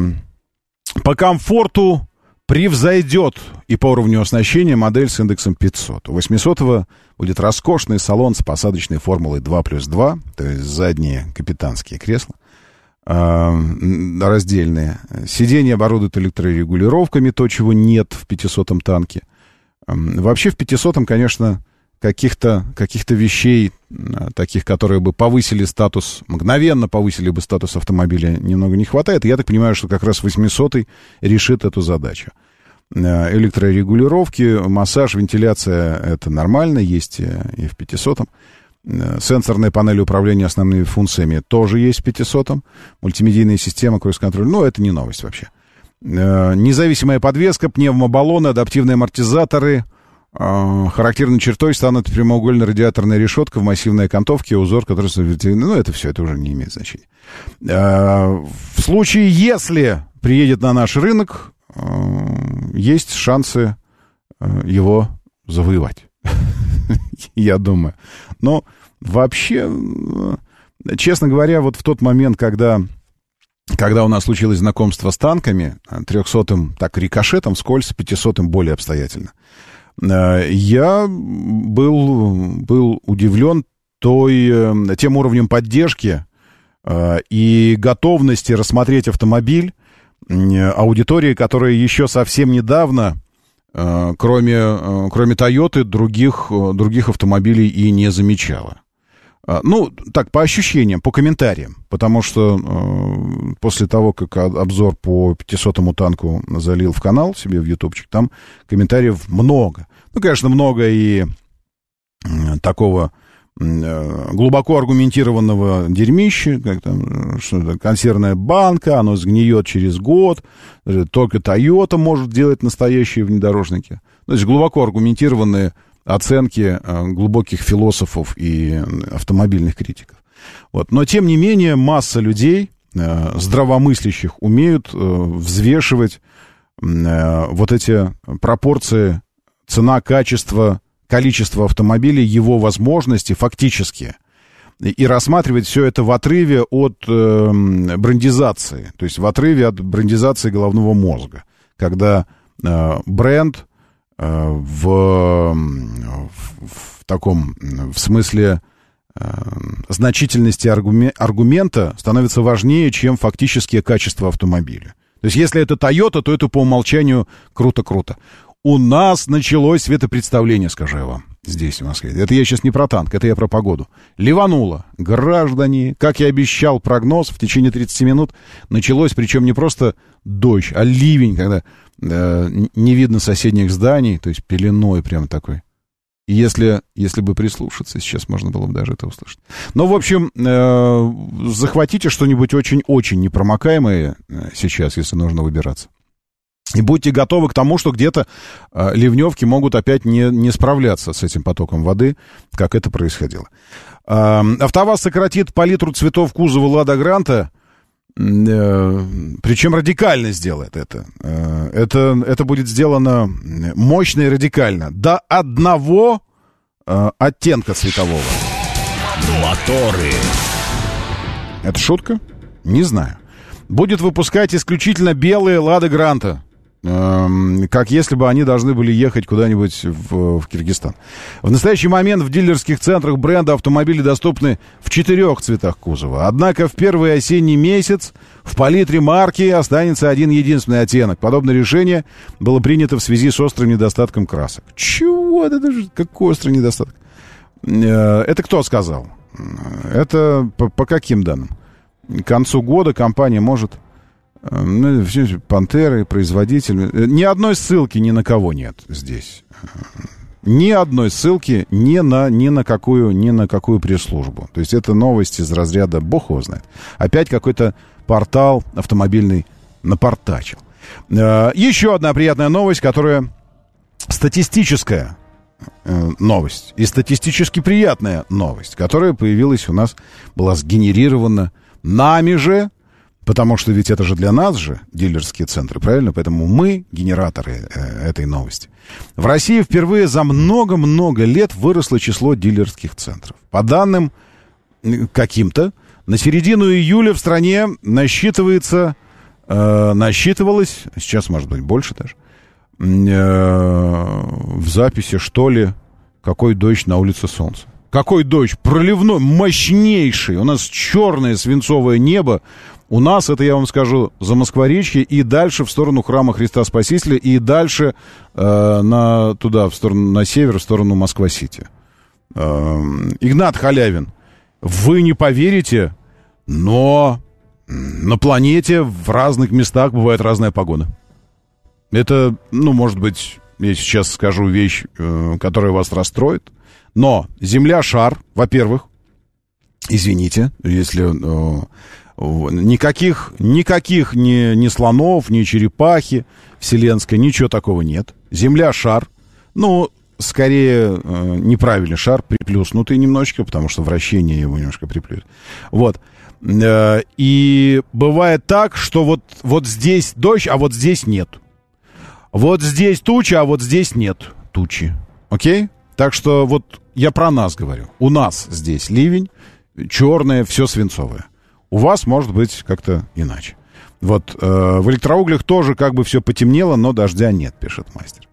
По комфорту превзойдет и по уровню оснащения модель с индексом 500. У 800 будет роскошный салон с посадочной формулой 2 плюс 2, то есть задние капитанские кресла, э, раздельные. Сиденья оборудуют электрорегулировками, то, чего нет в 500 танке. Вообще в 500 конечно, каких-то каких вещей, э, таких, которые бы повысили статус, мгновенно повысили бы статус автомобиля, немного не хватает. И я так понимаю, что как раз 800 решит эту задачу. Э, Электрорегулировки, массаж, вентиляция — это нормально, есть э, и в 500 Э, Сенсорная панель управления основными функциями тоже есть в 500 Мультимедийная система, круиз-контроль. Ну, это не новость вообще. Независимая подвеска, пневмобаллоны, адаптивные амортизаторы. Э, Характерной чертой станут прямоугольная радиаторная решетка в массивной окантовке, узор, который... Ну, это все, это уже не имеет значения. Э, В случае, если приедет на наш рынок, э, есть шансы его завоевать. (laughs) Я думаю. Но вообще, честно говоря, вот в тот момент, когда когда у нас случилось знакомство с танками, 300-м так рикошетом, скользь, 500-м более обстоятельно, я был, был удивлен той, э, тем уровнем поддержки э, и готовности рассмотреть автомобиль э, аудитории, которая еще совсем недавно, э, кроме, э, кроме Toyota, других, э, других автомобилей и не замечала. А, Ну, так, по ощущениям, по комментариям. Потому что э, после того, как обзор по 500-му танку залил в канал себе в ютубчик, там комментариев много. Ну, конечно, много и м, такого э, глубоко аргументированного дерьмища, как там, э, что-то, консервная банка, оно сгниет через год, э, только Toyota может делать настоящие внедорожники. То есть глубоко аргументированные оценки э, глубоких философов и автомобильных критиков. Вот. Но, тем не менее, масса людей, э, здравомыслящих, умеют э, взвешивать э, вот эти пропорции цена, качество, количество автомобилей, его возможности фактические. И, рассматривать все это в отрыве от э, брендизации, то есть в отрыве от брендизации головного мозга, когда э, бренд э, в, в, в таком, в смысле э, значительности аргуме- аргумента становится важнее, чем фактические качества автомобиля. То есть, если это Toyota, то это по умолчанию круто-круто. У нас началось светопредставление, скажу я вам, здесь, в Москве. Это я сейчас не про танк, это я про погоду. Ливануло. Граждане, как я обещал прогноз, в течение 30 минут началось, причем не просто дождь, а ливень, когда э, не видно соседних зданий, то есть пеленой прям такой. И если, если бы прислушаться, сейчас можно было бы даже это услышать. Но, в общем, э, захватите что-нибудь очень-очень непромокаемое э, сейчас, если нужно выбираться. И будьте готовы к тому, что где-то э, ливневки могут опять не, не справляться с этим потоком воды, как это происходило. Э, АвтоВАЗ сократит палитру цветов кузова «Лада Гранта», причем радикально сделает это. Э, это. Это будет сделано мощно и радикально. До одного э, оттенка цветового. Моторы. Это шутка? Не знаю. Будет выпускать исключительно белые «Лада Гранта». Эм, как если бы они должны были ехать куда-нибудь в, в Киргизстан. В настоящий момент в дилерских центрах бренда автомобили доступны в четырех цветах кузова. Однако в первый осенний месяц в палитре марки останется один единственный оттенок. Подобное решение было принято в связи с острым недостатком красок. Чего? Это же какой острый недостаток? Э, Это кто сказал? Это по, по каким данным? К концу года компания может э, ну, все, пантеры, производители. Э, Ни одной ссылки ни на кого нет здесь. Э, Ни одной ссылки ни на, ни на какую, ни на какую пресс-службу. То есть это новость из разряда бог его знает. Опять какой-то портал автомобильный напортачил. Э, Еще одна приятная новость, которая статистическая новость и статистически приятная новость, которая появилась у нас, была сгенерирована нами же, потому что ведь это же для нас же дилерские центры, правильно? Поэтому мы генераторы э, этой новости. В России впервые за много-много лет выросло число дилерских центров. По данным каким-то, на середину июля в стране насчитывается, э, насчитывалось, сейчас может быть больше даже, э, в записи, что ли, какой дождь на улице солнца. Какой дождь? Проливной, мощнейший. У нас черное свинцовое небо. У нас, это я вам скажу, за Москворечье и дальше в сторону храма Христа Спасителя, и дальше э, на, туда, в сторону, на север, в сторону Москва-Сити. Э, Игнат Халявин, вы не поверите, но на планете в разных местах бывает разная погода. Это, ну, может быть, я сейчас скажу вещь, э, которая вас расстроит. Но Земля шар, во-первых, извините, если э, никаких, никаких ни, ни слонов, ни черепахи вселенской, ничего такого нет. Земля шар, ну, скорее э, неправильный шар, приплюснутый немножечко, потому что вращение его немножко приплюет. Вот. Э, и бывает так, что вот, вот здесь дождь, а вот здесь нет. Вот здесь туча, а вот здесь нет тучи. Окей? Так что вот я про нас говорю. У нас здесь ливень, черное, все свинцовое. У вас может быть как-то иначе. Вот э, в электроуглях тоже как бы все потемнело, но дождя нет, пишет мастер.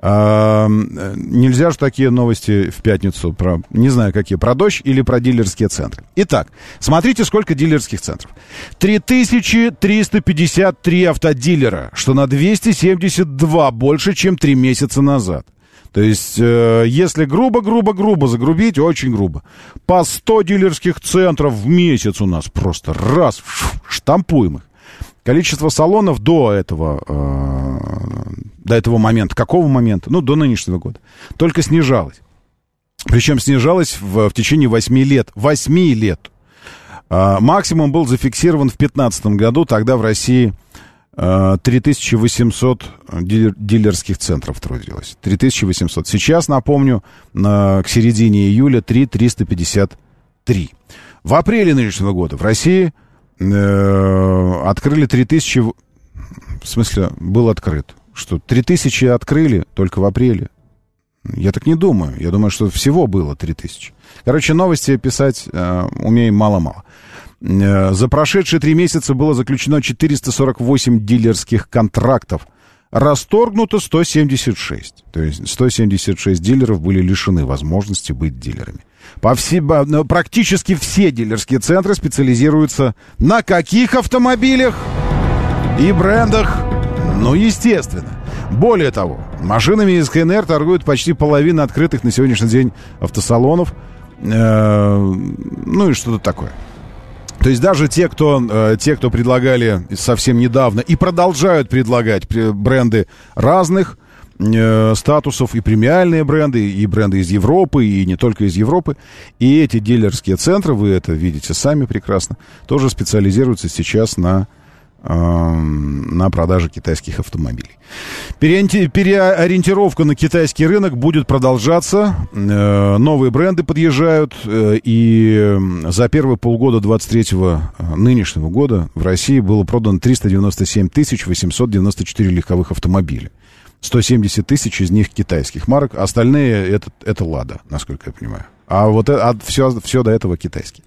А, э, нельзя же такие новости в пятницу про, не знаю какие, про дождь или про дилерские центры. Итак, смотрите, сколько дилерских центров. 3353 автодилера, что на 272 больше, чем 3 месяца назад. То есть, э, если грубо-грубо-грубо загрубить, очень грубо. По 100 дилерских центров в месяц у нас просто раз, штампуем их. Количество салонов до этого, э, до этого момента, какого момента? Ну, до нынешнего года, только снижалось. Причем снижалась в, в течение 8 лет. 8 лет. А, максимум был зафиксирован в 2015 году. Тогда в России 3800 дилер- дилерских центров трудилось. 3800. Сейчас, напомню, на, к середине июля 3353. В апреле нынешнего года в России э, открыли 3000... в- В смысле, был открыт. Что 3000 открыли только в апреле. Я так не думаю. Я думаю, что всего было 3000. Короче, новости писать э, умеем мало-мало. Э, За прошедшие три месяца было заключено 448 дилерских контрактов. Расторгнуто 176. То есть 176 дилеров были лишены возможности быть дилерами. По все, ну, практически все дилерские центры специализируются на каких автомобилях и брендах? Ну, естественно. Более того, машинами из КНР торгуют почти половина открытых на сегодняшний день автосалонов. Э, ну и что-то такое. То есть даже те, кто, э, те, кто предлагали совсем недавно и продолжают предлагать пре- бренды разных э, статусов, и премиальные бренды, и бренды из Европы, и не только из Европы. И эти дилерские центры, вы это видите сами прекрасно, тоже специализируются сейчас на, на продаже китайских автомобилей. Переонти- Переориентировка на китайский рынок будет продолжаться. Э, Новые бренды подъезжают. э, И за первые полгода 23-го э, нынешнего года в России было продано 397 894 легковых автомобиля. 170 тысяч из них китайских марок, остальные это, это «Лада», насколько я понимаю. А вот все, все до этого китайские.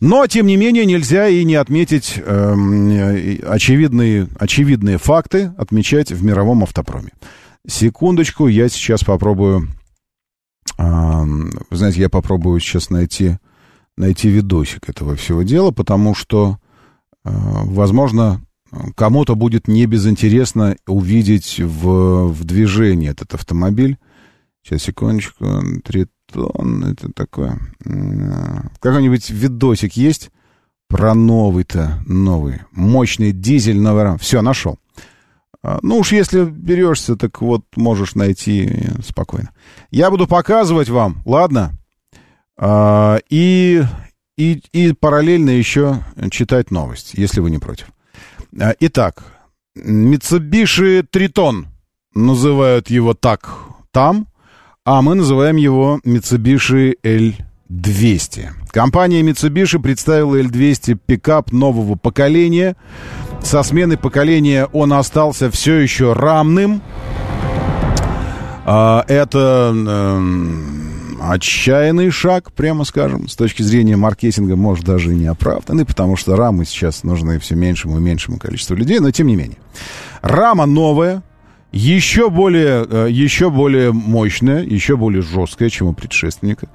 Но, тем не менее, нельзя и не отметить э, очевидные, очевидные факты, отмечать в мировом автопроме. Секундочку, я сейчас попробую... вы знаете, я попробую сейчас найти, найти видосик этого всего дела, потому что, э, возможно, кому-то будет не безинтересно увидеть в, в движении этот автомобиль. Сейчас, секундочку. Тритон, это такое... м, Какой-нибудь видосик есть про новый-то, новый, мощный дизель новый. Все, нашел. А, Ну уж если берешься, так вот можешь найти спокойно. Я буду показывать вам, ладно? А, И, и, и параллельно еще читать новость, если вы не против. А, Итак, Mitsubishi Triton называют его так там, а мы называем его Mitsubishi L200. Компания Mitsubishi представила L200 пикап нового поколения. Со смены поколения он остался все еще рамным. А, Это эм, отчаянный шаг, прямо скажем, с точки зрения маркетинга, может, даже и не оправданный, потому что рамы сейчас нужны все меньшему и меньшему количеству людей, но тем не менее. Рама новая, еще более, э, еще более мощная, еще более жесткая, чем у предшественника.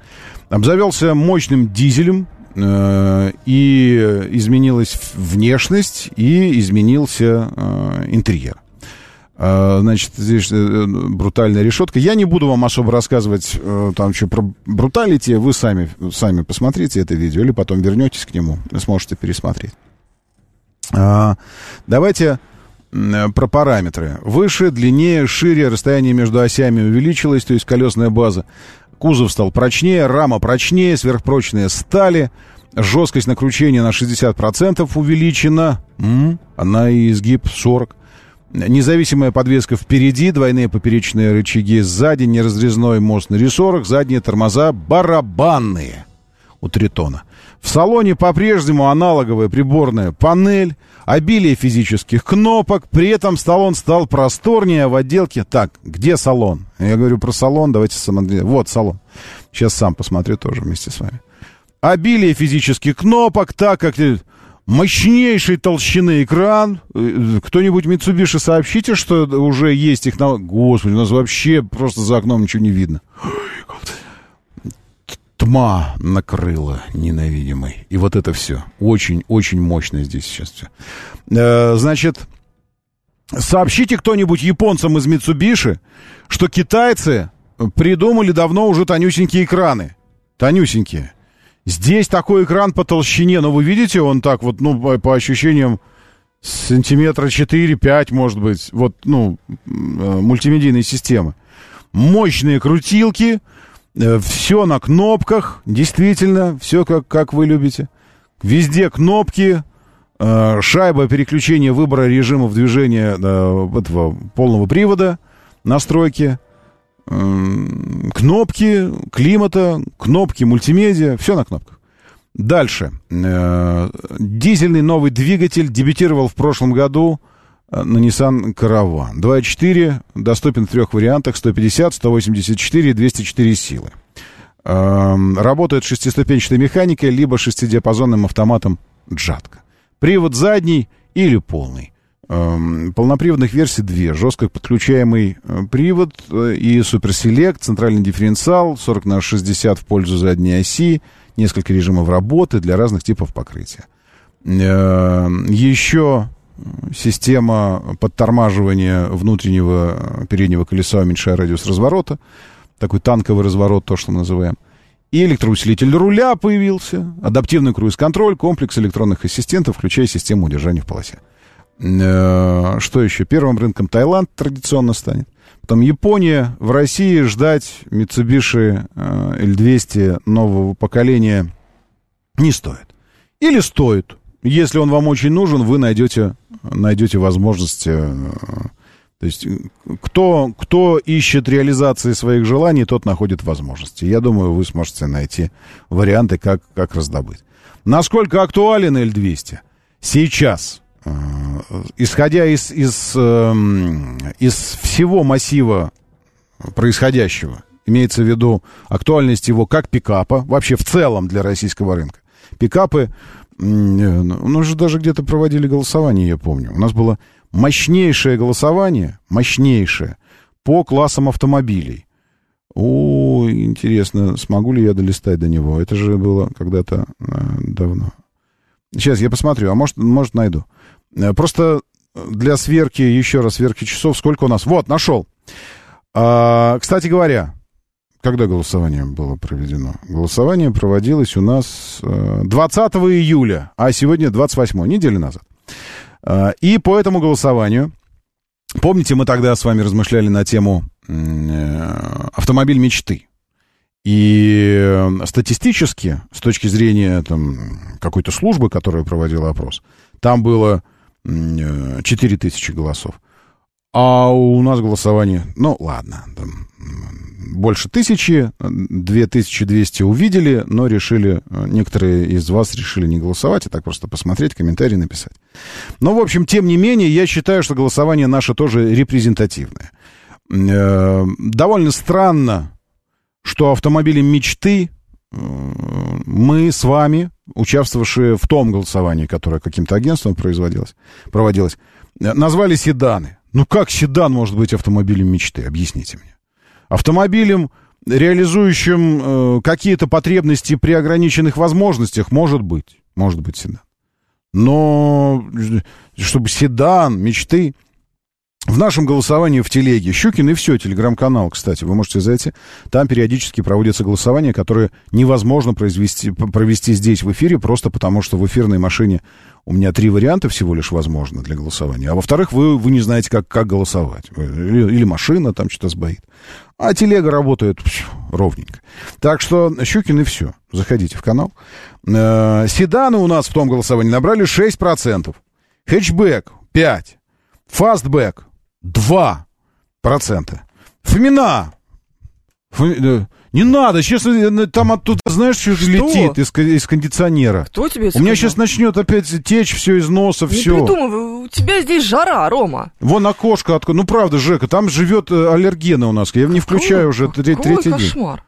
Обзавелся мощным дизелем, э, и изменилась внешность, и изменился э, интерьер. Значит, здесь брутальная решетка. Я не буду вам особо рассказывать там что про бруталити. Вы сами, сами посмотрите это видео, или потом вернетесь к нему, сможете пересмотреть. А, Давайте про параметры. Выше, длиннее, шире, расстояние между осями увеличилось, то есть колесная база. Кузов стал прочнее, рама прочнее, сверхпрочные стали. Жесткость накручения на 60% увеличена. Она и изгиб 40. Независимая подвеска впереди, двойные поперечные рычаги сзади, неразрезной мост на рессорах, задние тормоза барабанные у Тритона. В салоне по-прежнему аналоговая приборная панель, обилие физических кнопок, при этом салон стал просторнее, в отделке... Так, где салон? Я говорю про салон, давайте смотреть. Вот салон. Сейчас сам посмотрю тоже вместе с вами. Обилие физических кнопок, так как мощнейшей толщины экран. Э, Кто-нибудь Mitsubishi сообщите, что уже есть технология. Господи, у нас вообще просто за окном ничего не видно. Тьма накрыла ненавидимой. И вот это все. Очень-очень мощно здесь сейчас все. Э, Значит, сообщите кто-нибудь японцам из Mitsubishi, что китайцы придумали давно уже тонюсенькие экраны. Тонюсенькие. Здесь такой экран по толщине, но вы видите, он так вот, ну, по, по ощущениям, сантиметра 4-5, может быть, вот, ну, э, мультимедийной системы. Мощные крутилки, Все на кнопках, действительно, все как, как вы любите. Везде кнопки, э, шайба переключения выбора режимов движения э, этого полного привода, настройки, кнопки климата, кнопки мультимедиа, все на кнопках. Дальше. Э, Дизельный новый двигатель дебютировал в прошлом году э, на Nissan Caravan. 2.4 доступен в трех вариантах. 150, 184 и 204 силы. Эм, Работает шестиступенчатой механикой, либо шестидиапазонным автоматом Джатка. Привод задний или полный. Эм, Полноприводных версий две. Жестко подключаемый э, привод э, и суперселект, центральный дифференциал, 40 на 60 в пользу задней оси, несколько режимов работы для разных типов покрытия. Э, Еще система подтормаживания внутреннего э, переднего колеса, уменьшая радиус разворота. Такой танковый разворот, то, что мы называем. И электроусилитель руля появился, адаптивный круиз-контроль, комплекс электронных ассистентов, включая систему удержания в полосе. Э, Что еще? Первым рынком Таиланд традиционно станет. Потом Япония. В России ждать Mitsubishi э, L200 нового поколения не стоит. Или стоит. Если он вам очень нужен, вы найдете, найдете возможность... э, То есть кто, кто ищет реализации своих желаний, тот находит возможности. Я думаю, вы сможете найти варианты, как, как раздобыть. Насколько актуален L200? Сейчас, э, исходя из, из, эм, из всего массива происходящего, имеется в виду актуальность его как пикапа, вообще в целом для российского рынка. Пикапы, э, ну, же даже где-то проводили голосование, я помню. У нас было мощнейшее голосование, мощнейшее, по классам автомобилей. О, интересно, смогу ли я долистать до него? Это же было когда-то э, давно. Сейчас я посмотрю, а может, может найду. Э, Просто для сверки, еще раз сверки часов, сколько у нас? Вот, нашел. А, кстати говоря, когда голосование было проведено? Голосование проводилось у нас э, 20 июля, а сегодня 28, недели назад. А, И по этому голосованию, помните, мы тогда с вами размышляли на тему э, автомобиль мечты. И э, статистически, с точки зрения там, какой-то службы, которая проводила опрос, там было м, э, 4 тысячи голосов. А у нас голосование, ну ладно, там, больше тысячи, 2200 увидели, но решили, некоторые из вас решили не голосовать, а так просто посмотреть, комментарий написать. Но, в общем, тем не менее, я считаю, что голосование наше тоже репрезентативное. Э, Довольно странно, что автомобили мечты э, мы с вами, участвовавшие в том голосовании, которое каким-то агентством производилось, проводилось, э, назвали седаны. Ну как седан может быть автомобилем мечты? Объясните мне. Автомобилем, реализующим э, какие-то потребности при ограниченных возможностях, может быть. Может быть седан. Но э, чтобы седан, мечты... В нашем голосовании в телеге Щукин и все, телеграм-канал, кстати, вы можете зайти. Там периодически проводятся голосования, которые невозможно произвести, провести здесь в эфире, просто потому что в эфирной машине у меня три варианта всего лишь возможно для голосования. А во-вторых, вы, вы не знаете, как, как голосовать. Или, или машина там что-то сбоит. А телега работает пф, ровненько. Так что Щукин и все. Заходите в канал. Э, седаны у нас в том голосовании набрали 6%. Хэтчбэк 5%. Фастбэк 2%. Фомина. Фоми- э, Не надо, сейчас э, там оттуда, знаешь, что, Что? летит из, из кондиционера. Кто тебе У меня сказал? сейчас начнет опять течь все из носа, Не все. придумывай, у тебя здесь жара, Рома. Вон окошко откуда. Ну, правда, Жека, там живет э, аллергены у нас. Я не включаю уже третий день. кошмар.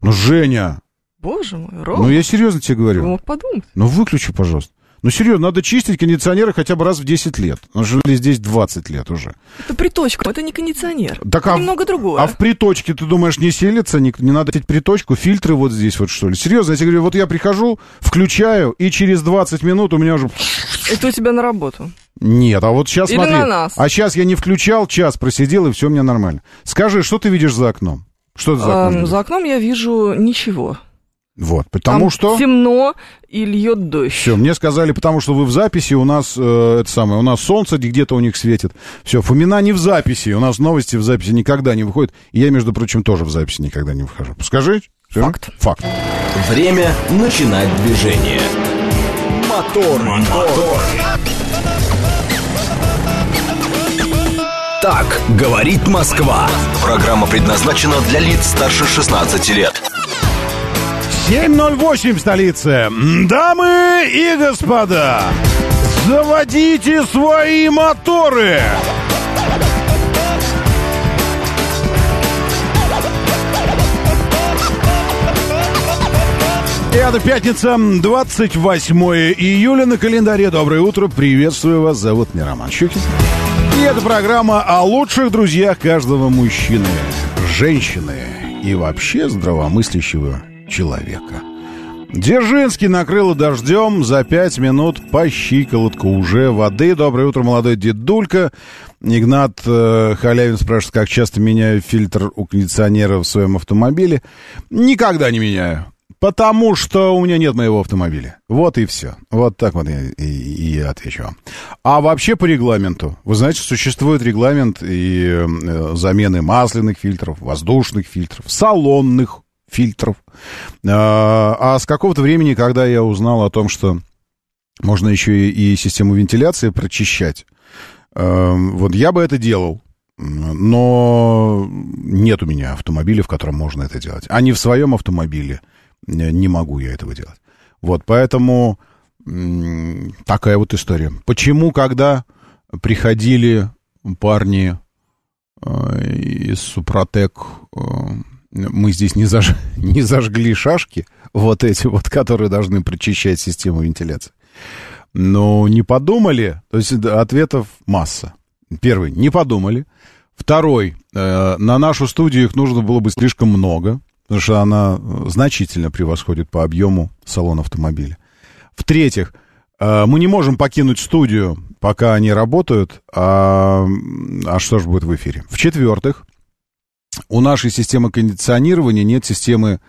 Ну, Женя, Боже мой, ну Рома. я серьезно тебе говорю. мог подумать? Ну, выключи, пожалуйста. Ну, серьезно, надо чистить кондиционеры хотя бы раз в 10 лет. Мы жили здесь 20 лет уже. Это приточка, это не кондиционер. Так, это а в- немного другое. А в приточке, ты думаешь, не селится? Не, не надо этих приточку, фильтры вот здесь вот, что ли? Серьезно, я тебе говорю, вот я прихожу, включаю, и через 20 минут у меня уже... Это у тебя на работу. Нет, а вот сейчас Или смотри. на нас. А сейчас я не включал, час просидел, и все у меня нормально. Скажи, что ты видишь за окном? Что ты за окном видишь? за окном я вижу ничего. Вот, потому Там что... темно и льет дождь. Все, мне сказали, потому что вы в записи, у нас э, это самое, у нас солнце где-то у них светит. Все, Фомина не в записи, у нас новости в записи никогда не выходят. И я, между прочим, тоже в записи никогда не выхожу. Скажи. Всё? Факт. Факт. Время начинать движение. Мотор. Мотор. Так говорит Москва. Программа предназначена для лиц старше 16 лет. 7.08 в столице. Дамы и господа, заводите свои моторы. И Это пятница, 28 июля на календаре. Доброе утро, приветствую вас, зовут меня Роман Щукин. И это программа о лучших друзьях каждого мужчины, женщины и вообще здравомыслящего человека. Дзержинский накрыло дождем за пять минут по щиколотку уже воды. Доброе утро, молодой дедулька. Игнат э, Халявин спрашивает, как часто меняю фильтр у кондиционера в своем автомобиле. Никогда не меняю. Потому что у меня нет моего автомобиля. Вот и все. Вот так вот я и, и отвечу вам. А вообще по регламенту. Вы знаете, существует регламент и э, замены масляных фильтров, воздушных фильтров, салонных фильтров. А, а с какого-то времени, когда я узнал о том, что можно еще и, систему вентиляции прочищать, э, вот я бы это делал. Но нет у меня автомобиля, в котором можно это делать. А не в своем автомобиле не не могу я этого делать. Вот, поэтому такая вот история. Почему, когда приходили парни э, из Супротек, э, мы здесь не, заж... (laughs) не зажгли шашки, вот эти вот, которые должны прочищать систему вентиляции. Но не подумали, то есть ответов масса. Первый, не подумали. Второй, э, на нашу студию их нужно было бы слишком много, потому что она э, значительно превосходит по объему салон автомобиля. В-третьих, э, мы не можем покинуть студию, пока они работают, а, а что же будет в эфире? В-четвертых, у нашей системы кондиционирования нет системы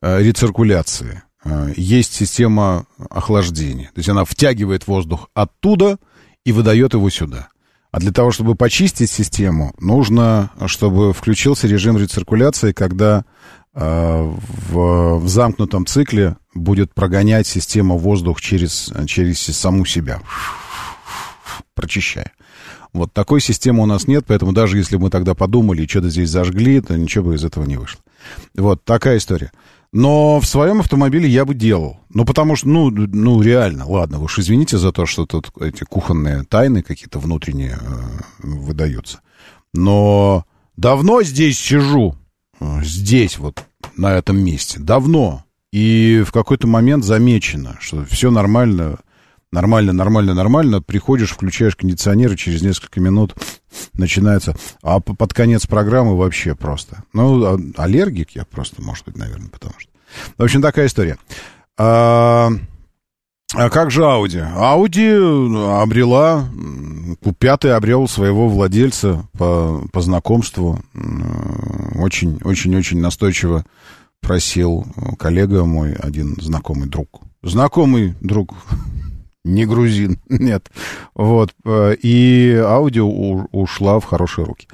э, рециркуляции. Э, есть система охлаждения. То есть она втягивает воздух оттуда и выдает его сюда. А для того, чтобы почистить систему, нужно, чтобы включился режим рециркуляции, когда э, в, в замкнутом цикле будет прогонять система воздух через, через саму себя, прочищая. Вот такой системы у нас нет, поэтому даже если мы тогда подумали и что-то здесь зажгли, то ничего бы из этого не вышло. Вот такая история. Но в своем автомобиле я бы делал. Ну, потому что, ну, ну, реально, ладно, уж извините за то, что тут эти кухонные тайны какие-то внутренние э, выдаются. Но давно здесь сижу, э, здесь вот, на этом месте, давно. И в какой-то момент замечено, что все нормально, нормально, нормально, нормально. Приходишь, включаешь кондиционер, и через несколько минут начинается... А под конец программы вообще просто. Ну, а- аллергик я просто, может быть, наверное, потому что... В общем, такая история. А, а как же Ауди? Ауди обрела, пятый обрел своего владельца по, по знакомству. М, Очень, очень, очень настойчиво просил коллега мой, один знакомый друг. Знакомый друг, не грузин, (laughs) нет. Вот. э, И аудио ушла в хорошие руки.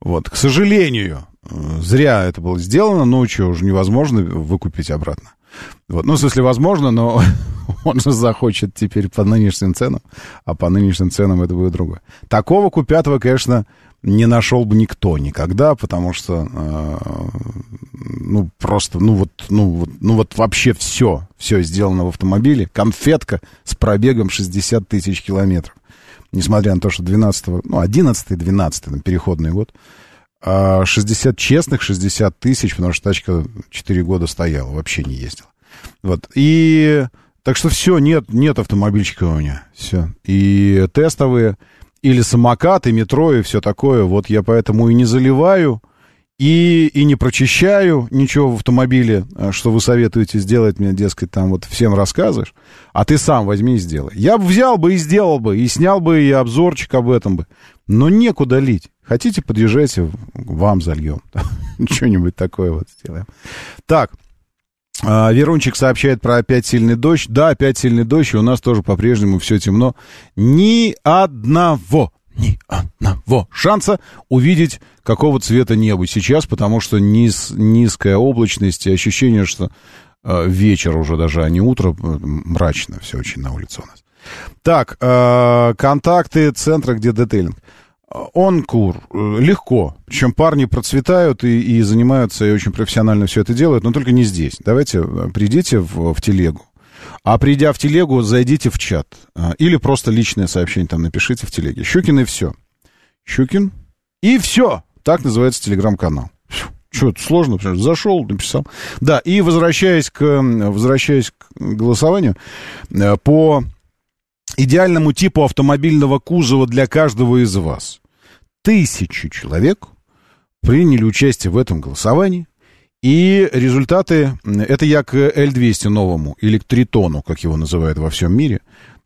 Вот. К сожалению, э, зря это было сделано, но что, уже невозможно выкупить обратно. Вот. Ну, в смысле, возможно, но (laughs) он же захочет теперь по нынешним ценам, а по нынешним ценам это будет другое. Такого купятого, конечно, не нашел бы никто никогда, потому что, э, ну, просто, ну, вот, ну, вот, ну, вот вообще все, все сделано в автомобиле. Конфетка с пробегом 60 тысяч километров. Несмотря на то, что 12 ну, 11-12, там, переходный год. А 60 честных, 60 тысяч, потому что тачка 4 года стояла, вообще не ездила. Вот. И так что все, нет, нет автомобильчика у меня. Все. И тестовые, или самокат, и метро, и все такое. Вот я поэтому и не заливаю, и, и не прочищаю ничего в автомобиле, а, что вы советуете сделать мне, дескать, там вот всем рассказываешь, а ты сам возьми и сделай. Я бы взял бы и сделал бы, и снял бы и обзорчик об этом бы. Но некуда лить. Хотите, подъезжайте, вам зальем. (laughs) Что-нибудь такое вот сделаем. Так, А, Верунчик сообщает про опять сильный дождь. Да, опять сильный дождь, и у нас тоже по-прежнему все темно. Ни одного, ни одного шанса увидеть какого цвета небо сейчас, потому что низ, низкая облачность и ощущение, что э, вечер уже даже, а не утро, э, мрачно все очень на улице у нас. Так, э, контакты центра, где детейлинг. Он кур, э, легко. Причем парни процветают и, и занимаются, и очень профессионально все это делают, но только не здесь. Давайте э, придите в, в телегу. А придя в телегу, зайдите в чат. А, Или просто личное сообщение там напишите в телеге. Щукин и все. Щукин и все. Так называется телеграм-канал. Что, это сложно? Зашел, написал. Да, и возвращаясь к, возвращаясь к голосованию, э, по идеальному типу автомобильного кузова для каждого из вас. Тысячи человек приняли участие в этом голосовании. И результаты, это я к L200 новому, или к Тритону, как его называют во всем мире,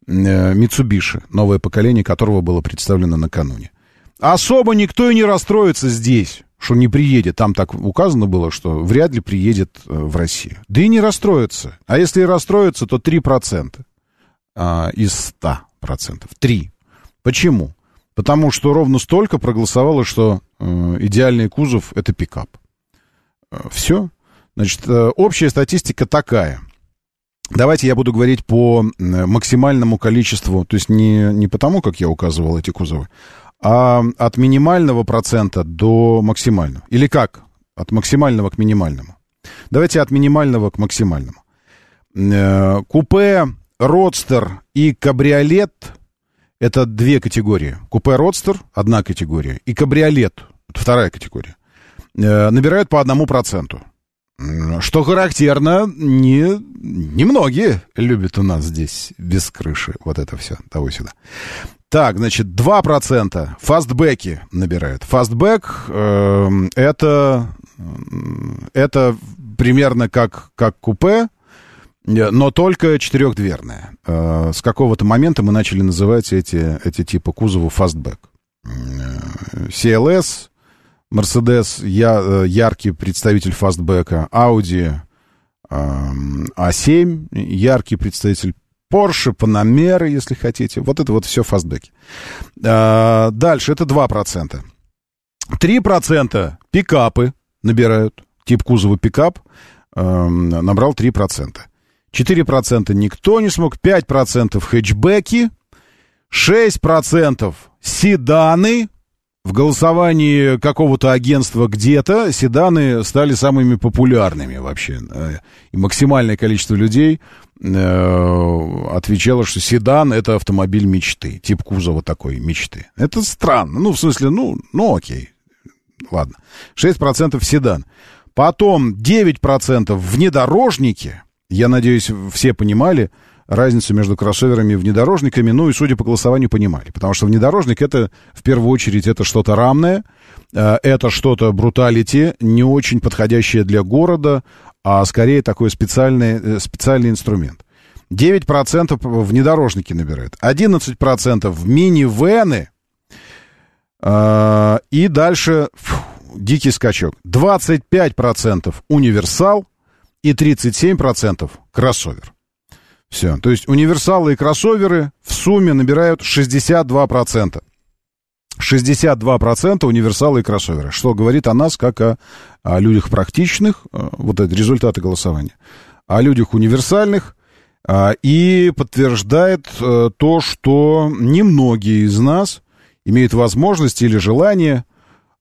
э, Mitsubishi, новое поколение которого было представлено накануне. Особо никто и не расстроится здесь, что не приедет. Там так указано было, что вряд ли приедет э, в Россию. Да и не расстроится. А если и расстроится, то 3% а, из 100%. 3. Почему? Потому что ровно столько проголосовало, что э, идеальный кузов — это пикап. Все. Значит, э, общая статистика такая. Давайте я буду говорить по э, максимальному количеству, то есть не, не потому, как я указывал эти кузовы, а от минимального процента до максимального. Или как? От максимального к минимальному. Давайте от минимального к максимальному. Э, Купе, родстер и кабриолет — это две категории. Купе, родстер — одна категория, и кабриолет — вторая категория. Э, Набирают по одному проценту. Что характерно, не, немногие любят у нас здесь без крыши вот это все, того сюда. Так, значит, 2% фастбэки набирают. Фастбэк эм, это, это примерно как, как купе, э, но только четырехдверная. Э, С какого-то момента мы начали называть эти, эти типы кузова фастбэк. Э, CLS, Mercedes, я, э, яркий представитель фастбека, Audi эм, A7, яркий представитель Porsche, Panamera, если хотите. Вот это вот все фастбеки. А, Дальше, это 2%. 3% пикапы набирают. Тип кузова пикап эм, набрал 3%. 4% никто не смог. 5% хэтчбеки. 6% седаны. В голосовании какого-то агентства где-то седаны стали самыми популярными вообще. Э, И максимальное количество людей э, отвечало, что седан — это автомобиль мечты. Тип кузова такой мечты. Это странно. Ну, в смысле, ну, ну окей. Ладно. 6% седан. Потом 9% внедорожники. Я надеюсь, все понимали разницу между кроссоверами и внедорожниками, ну и, судя по голосованию, понимали. Потому что внедорожник это, в первую очередь, это что-то рамное, э, это что-то бруталити, не очень подходящее для города, а скорее такой специальный, э, специальный инструмент. 9% внедорожники набирают, 11% минивены, э, и дальше фу, дикий скачок. 25% универсал и 37% кроссовер. Все. То есть универсалы и кроссоверы в сумме набирают 62%. 62% универсалы и кроссоверы. Что говорит о нас, как о, о людях практичных, э, вот это результаты голосования, о людях универсальных, а, и подтверждает э, то, что немногие из нас имеют возможность или желание,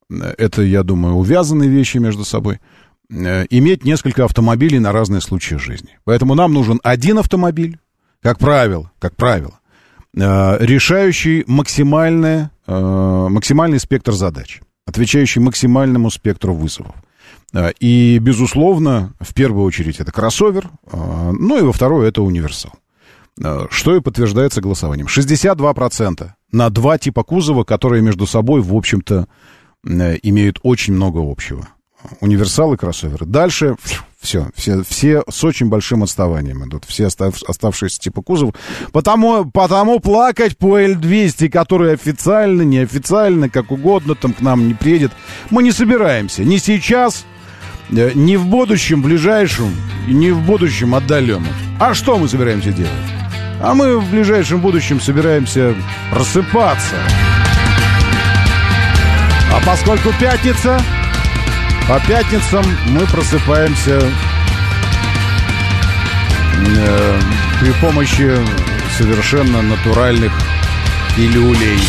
э, это, я думаю, увязанные вещи между собой, иметь несколько автомобилей на разные случаи жизни. Поэтому нам нужен один автомобиль, как правило, как правило, э, решающий максимальное, э, максимальный спектр задач, отвечающий максимальному спектру вызовов. Э, И, безусловно, в первую очередь это кроссовер, э, ну и во вторую это универсал. Э, Что и подтверждается голосованием. 62% на два типа кузова, которые между собой, в общем-то, э, имеют очень много общего. Универсал и кроссоверы. Дальше (sniffs) все, все, все с очень большим отставанием идут. Все остав- оставшиеся типа кузов. Потому, потому плакать по L200, который официально, неофициально, как угодно, там к нам не приедет, мы не собираемся. Ни сейчас, Э, Не в будущем ближайшем, не в будущем отдаленном. А что мы собираемся делать? А мы в ближайшем будущем собираемся просыпаться. А поскольку пятница, по пятницам мы просыпаемся э, при помощи совершенно натуральных пилюлей.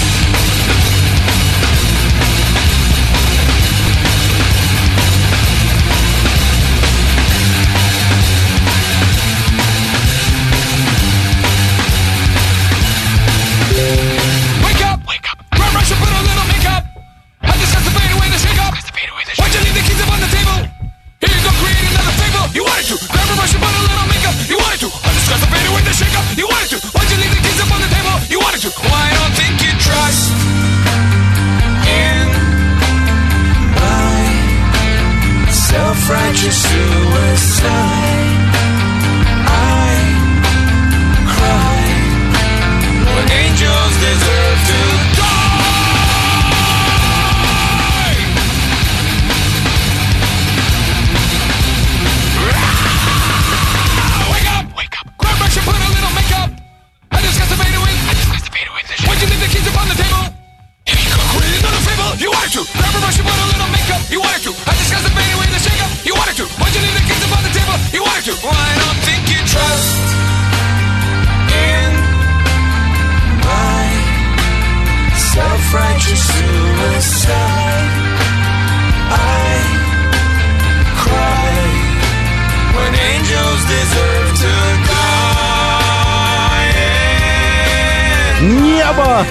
Небо!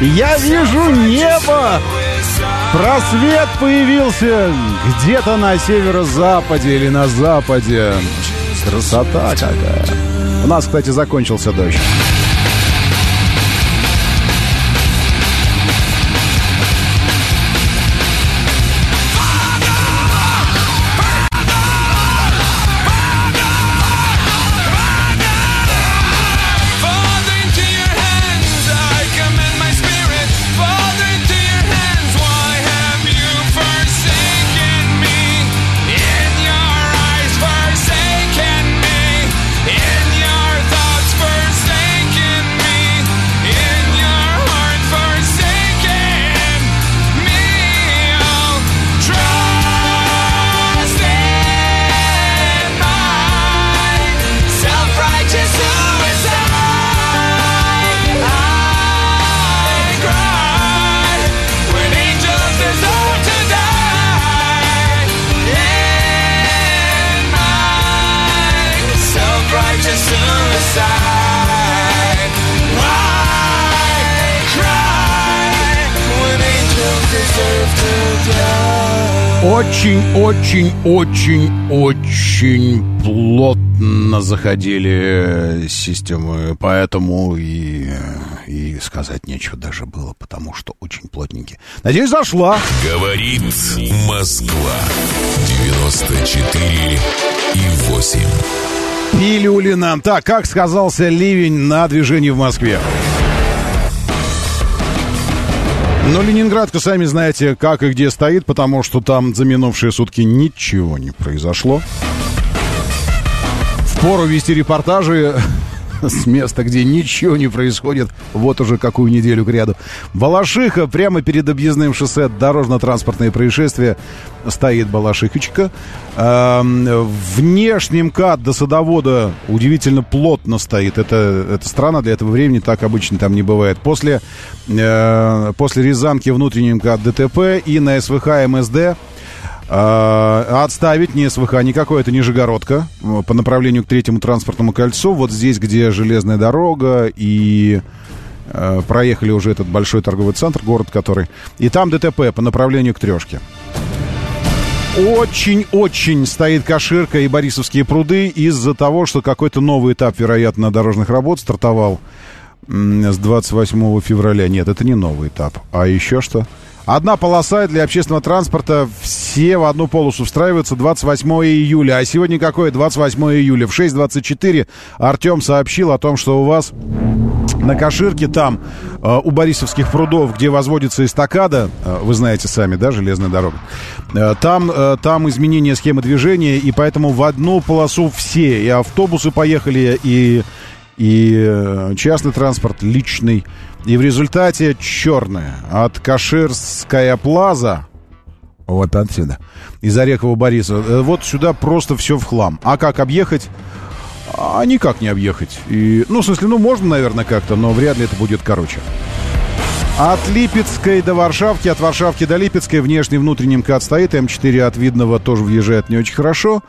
Я вижу небо! Просвет появился где-то на северо-западе или на западе. Красота какая. У нас, кстати, закончился дождь. Очень, очень, очень, очень плотно заходили системы, поэтому и, и сказать нечего даже было, потому что очень плотненькие. Надеюсь, зашла. Говорит Москва. 94 и 8. Пилюли нам. Так, как сказался ливень на движении в Москве? Но Ленинградка, сами знаете, как и где стоит, потому что там за минувшие сутки ничего не произошло. Впору вести репортажи (laughs) с места, где ничего не происходит, вот уже какую неделю к ряду. Балашиха, прямо перед объездным шоссе дорожно-транспортные происшествия, стоит Балашихочка. Эм, внешний МКАД до садовода удивительно плотно стоит. Это, это странно, для этого времени так обычно там не бывает. После, э, после Рязанки внутренний МКАД ДТП и на СВХ МСД Отставить не СВХ никакой, это Нижегородка по направлению к третьему транспортному кольцу. Вот здесь, где железная дорога и э, проехали уже этот большой торговый центр, город который. И там ДТП по направлению к трешке. Очень-очень стоит Каширка и Борисовские пруды из-за того, что какой-то новый этап, вероятно, дорожных работ стартовал с 28 февраля. Нет, это не новый этап. А еще что? Одна полоса для общественного транспорта, все в одну полосу встраиваются 28 июля. А сегодня какое? 28 июля. В 6.24 Артем сообщил о том, что у вас на Каширке, там, э, у Борисовских прудов, где возводится эстакада, э, вы знаете сами, да, железная дорога, э, там, э, там изменение схемы движения, и поэтому в одну полосу все, и автобусы поехали, и, и э, частный транспорт, личный. И в результате черная от Каширская плаза, вот отсюда, из Орехова Борисова, э, вот сюда просто все в хлам. А как объехать? А никак не объехать. И, ну, в смысле, ну, можно, наверное, как-то, но вряд ли это будет короче. От Липецкой до Варшавки, от Варшавки до Липецкой внешний внутренний МКАД стоит, М4 от Видного тоже въезжает не очень хорошо.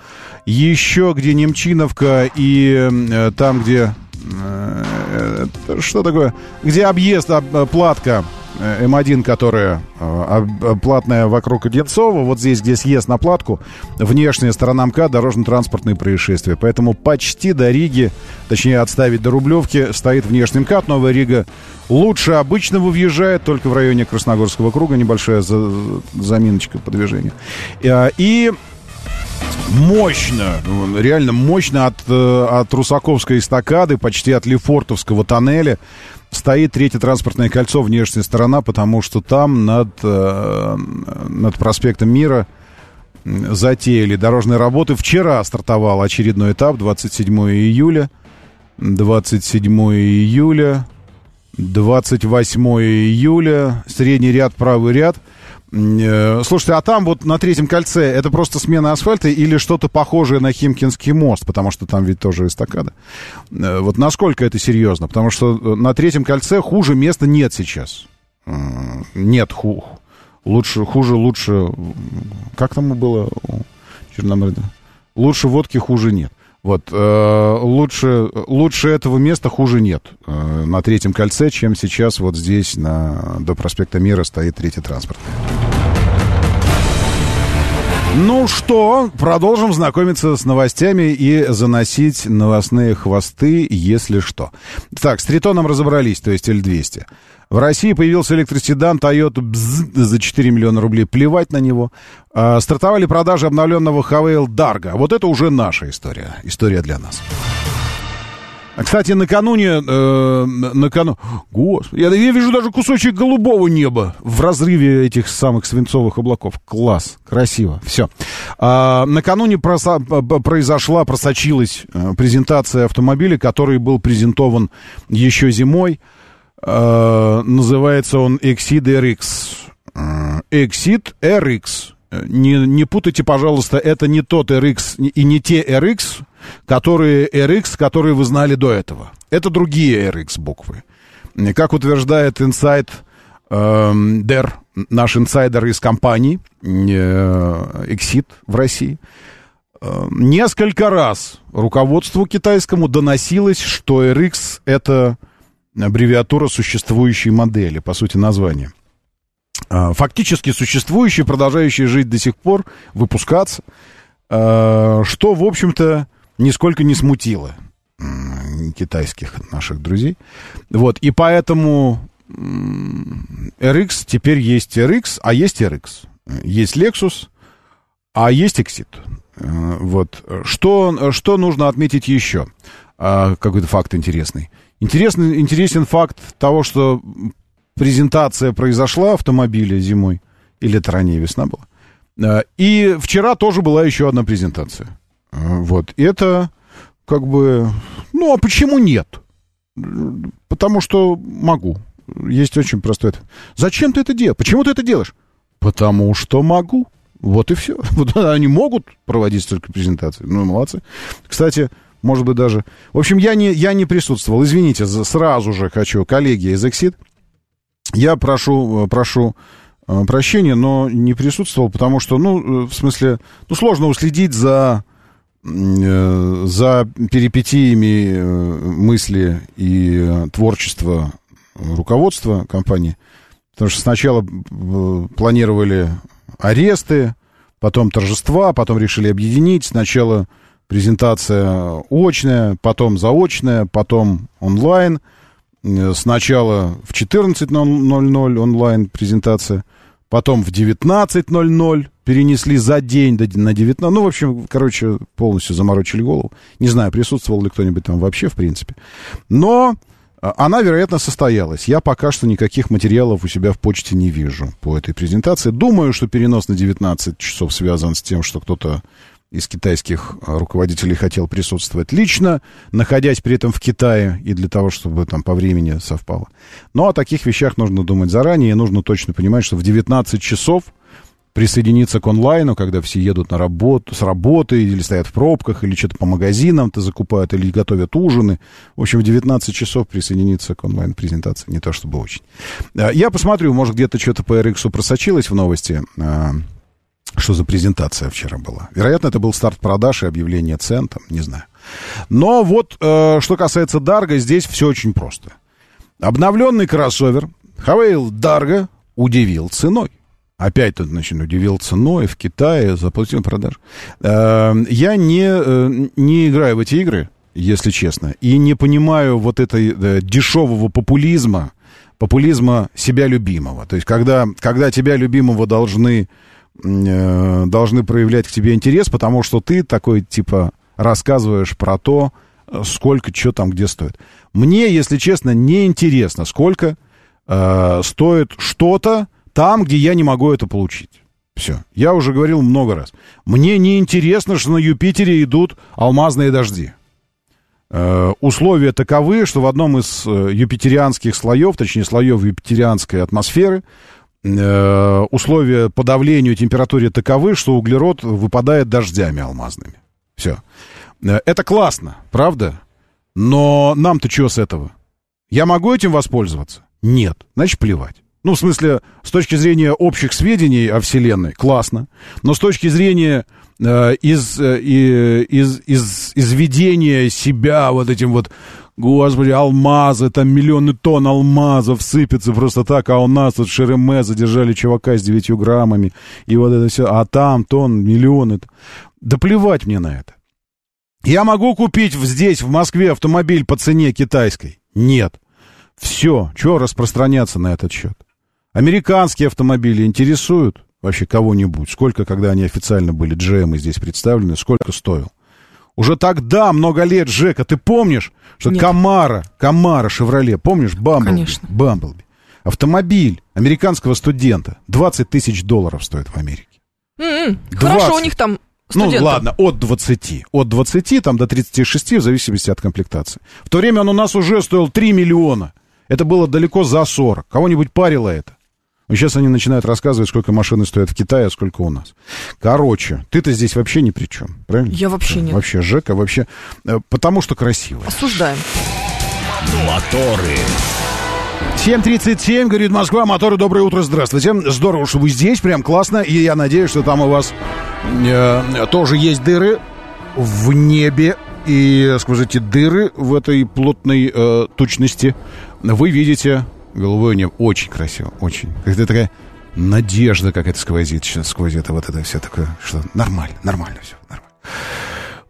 Еще где Немчиновка и э, там, где... э, это что такое? Где объезд, об- платка э, М1, которая э, платная вокруг Одинцова, вот здесь, где съезд на платку, внешняя сторона МКАД, дорожно-транспортные происшествия. Поэтому почти до Риги, точнее отставить до Рублевки, стоит внешний МКАД. Новая Рига лучше обычного въезжает, только в районе Красногорского круга небольшая за- заминочка по движению. Э, И мощно, ну, реально мощно от, э, от Русаковской эстакады, почти от Лефортовского тоннеля стоит третье транспортное кольцо, внешняя сторона, потому что там над, э, над проспектом Мира затеяли дорожные работы. Вчера стартовал очередной этап, 27 июля. 27 июля. 28 июля. Средний ряд, правый ряд. Э, Слушайте, а там вот на третьем кольце это просто смена асфальта или что-то похожее на Химкинский мост, потому что там ведь тоже эстакада. Э, Вот насколько это серьезно? Потому что э, на третьем кольце хуже места нет сейчас. Нет ху. Лучше, хуже, лучше. Как там было у Черномырдина? Лучше водки, хуже нет. Вот, э, лучше, лучше этого места хуже нет э, на третьем кольце, чем сейчас вот здесь на, до проспекта Мира стоит третий транспорт. Ну что, продолжим знакомиться с новостями и заносить новостные хвосты, если что. Так, с Тритоном разобрались, то есть L200. В России появился электроседан Toyota Bzz за 4 миллиона рублей. Плевать на него. А, стартовали продажи обновленного Havail Dargo. Вот это уже наша история. История для нас. А, Кстати, накануне, э, накану... Господи, я, я вижу даже кусочек голубого неба в разрыве этих самых свинцовых облаков. Класс, красиво, все. А, накануне проса- произошла, просочилась э, презентация автомобиля, который был презентован еще зимой. Э, называется он Exceed RX. Э, Exceed RX. Э, Не, не путайте, пожалуйста, это не тот RX и не те RX, которые RX, которые вы знали до этого. Это другие RX буквы. Как утверждает Insight эм, Дер, наш инсайдер из компании э, Exit в России, э, несколько раз руководству китайскому доносилось, что RX это аббревиатура существующей модели, по сути, название. А, Фактически существующие, продолжающие жить до сих пор, выпускаться, а, что, в общем-то, нисколько не смутило китайских наших друзей. Вот, и поэтому RX, теперь есть RX, а есть RX. Есть Lexus, а есть Exit. Э, Вот. Что, что нужно отметить еще? А, Какой-то факт интересный. Интересный, интересен факт того, что презентация произошла автомобиля зимой, или это ранее весна была. Э, И вчера тоже была еще одна презентация. Э, Вот. Это как бы... Ну, а почему нет? Потому что могу. Есть очень простой ответ. Зачем ты это делаешь? Почему ты это делаешь? Потому что могу. Вот и все. (laughs) Вот они могут проводить столько презентаций. Ну, молодцы. Кстати, может быть, даже... В общем, я не, я не присутствовал. Извините, сразу же хочу, коллеги из Exit. Я прошу, э, прошу э, прощения, но не присутствовал, потому что, ну, э, в смысле, ну, сложно уследить за, за перипетиями мысли и творчества руководства компании. Потому что сначала планировали аресты, потом торжества, потом решили объединить. Сначала презентация очная, потом заочная, потом онлайн. Э, Сначала в 14.00 онлайн презентация, потом в 19.00 перенесли за день на 19. Ну, в общем, короче, полностью заморочили голову. Не знаю, присутствовал ли кто-нибудь там вообще, в принципе. Но а, она, вероятно, состоялась. Я пока что никаких материалов у себя в почте не вижу по этой презентации. Думаю, что перенос на 19 часов связан с тем, что кто-то из китайских а, руководителей хотел присутствовать лично, находясь при этом в Китае, и для того, чтобы там по времени совпало. Но о таких вещах нужно думать заранее, и нужно точно понимать, что в 19 часов присоединиться к онлайну, когда все едут на работу, с работы, или стоят в пробках, или что-то по магазинам-то закупают, или готовят ужины. В общем, в 19 часов присоединиться к онлайн-презентации не то чтобы очень. А, Я посмотрю, может, где-то что-то по RX просочилось в новости. Что за презентация вчера была? Вероятно, это был старт продаж и объявление цен, там, не знаю. Но вот, э, что касается Дарга, здесь все очень просто. Обновленный кроссовер Хавейл Дарга удивил ценой. Опять тут, значит, удивил ценой в Китае, заплатил продаж. Э, Я не, э, не играю в эти игры, если честно, и не понимаю вот этой э, дешевого популизма, популизма себя любимого. То есть, когда, когда тебя любимого должны, э, должны проявлять к тебе интерес, потому что ты такой, типа, рассказываешь про то, э, сколько, что там, где стоит. Мне, если честно, не интересно, сколько э, стоит что-то там, где я не могу это получить. Все. Я уже говорил много раз. Мне не интересно, что на Юпитере идут алмазные дожди. Э, условия таковы, что в одном из э, юпитерианских слоев, точнее слоев юпитерианской атмосферы, условия по давлению температуре таковы, что углерод выпадает дождями алмазными. Все. Э, Это классно, правда? Но нам-то что с этого? Я могу этим воспользоваться? Нет. Значит, плевать. Ну, в смысле, с точки зрения общих сведений о Вселенной, классно. Но с точки зрения э, из, э, из, из, изведения себя вот этим вот, господи, алмазы, там миллионы тонн алмазов сыпятся просто так, а у нас тут Шереме задержали чувака с 9 граммами, и вот это все, а там тонн, миллионы. Да плевать мне на это. Я могу купить здесь, в Москве, автомобиль по цене китайской? Нет. Все, чего распространяться на этот счет? Американские автомобили интересуют вообще кого-нибудь? Сколько, когда они официально были, GM здесь представлены, сколько стоил? Уже тогда, много лет, Жека, ты помнишь, что Нет. Камара, Камара, Шевроле, помнишь, Бамблби? Конечно. Бамблби. Автомобиль американского студента 20 тысяч долларов стоит в Америке. М-м, Хорошо, 20. у них там студенты. Ну, ладно, от 20. От 20 там, до 36, в зависимости от комплектации. В то время он у нас уже стоил 3 миллиона. Это было далеко за 40. Кого-нибудь парило это? Сейчас они начинают рассказывать, сколько машины стоят в Китае, а сколько у нас. Короче, ты-то здесь вообще ни при чем, правильно? Я вообще нет. Вообще, Жека, вообще... э, Потому что красиво. Осуждаем. Моторы. 7.37, говорит Москва, моторы, доброе утро, здравствуйте. Здорово, что вы здесь, прям классно. И я надеюсь, что там у вас э, тоже есть дыры в небе. И сквозь эти дыры в этой плотной э, тучности вы видите голубое небо. Очень красиво, очень. Какая-то такая надежда какая-то сквозит сейчас сквозь это вот это все такое, что нормально, нормально все, нормально.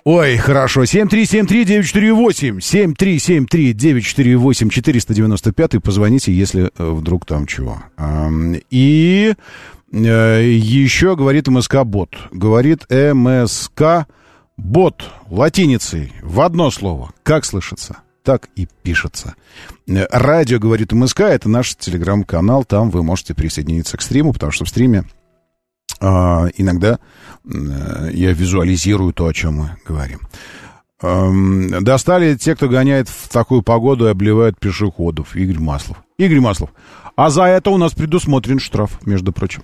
Ой, хорошо. 7373948. 7373948 495. Позвоните, если э, вдруг там чего. И э, еще говорит МСК-бот. Говорит МСК-бот латиницей в одно слово. Как слышится? Так и пишется. Э, Радио, говорит МСК, это наш телеграм-канал. Там вы можете присоединиться к стриму, потому что в стриме а, иногда э, я визуализирую то, о чем мы говорим. Эм, Достали те, кто гоняет в такую погоду и обливают пешеходов. Игорь Маслов. Игорь Маслов. А за это у нас предусмотрен штраф, между прочим.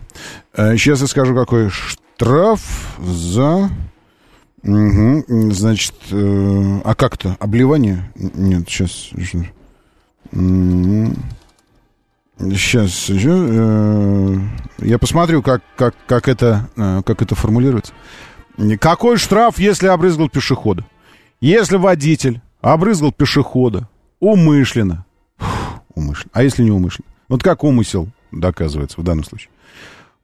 Э, Сейчас я скажу, какой штраф за... Мгм, Значит, э, а как-то? Обливание? Нет, сейчас... Сейчас, я посмотрю, как, как, как, это, э, как это формулируется. Какой штраф, если обрызгал пешехода? Если водитель обрызгал пешехода умышленно, умышленно, а если не умышленно? Вот как умысел доказывается в данном случае?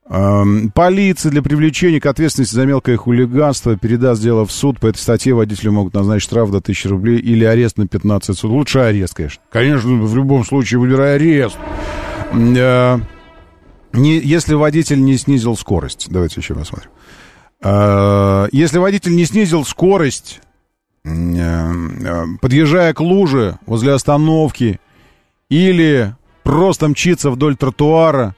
Эм, Полиция для привлечения к ответственности за мелкое хулиганство передаст дело в суд. По этой статье водителю могут назначить штраф до 1000 рублей или арест на 15 суток. Лучше арест, конечно. Конечно, в любом случае выбирай арест. Э, не, если водитель не снизил скорость, давайте еще посмотрим. Э, Если водитель не снизил скорость, э, подъезжая к луже возле остановки, или просто мчится вдоль тротуара,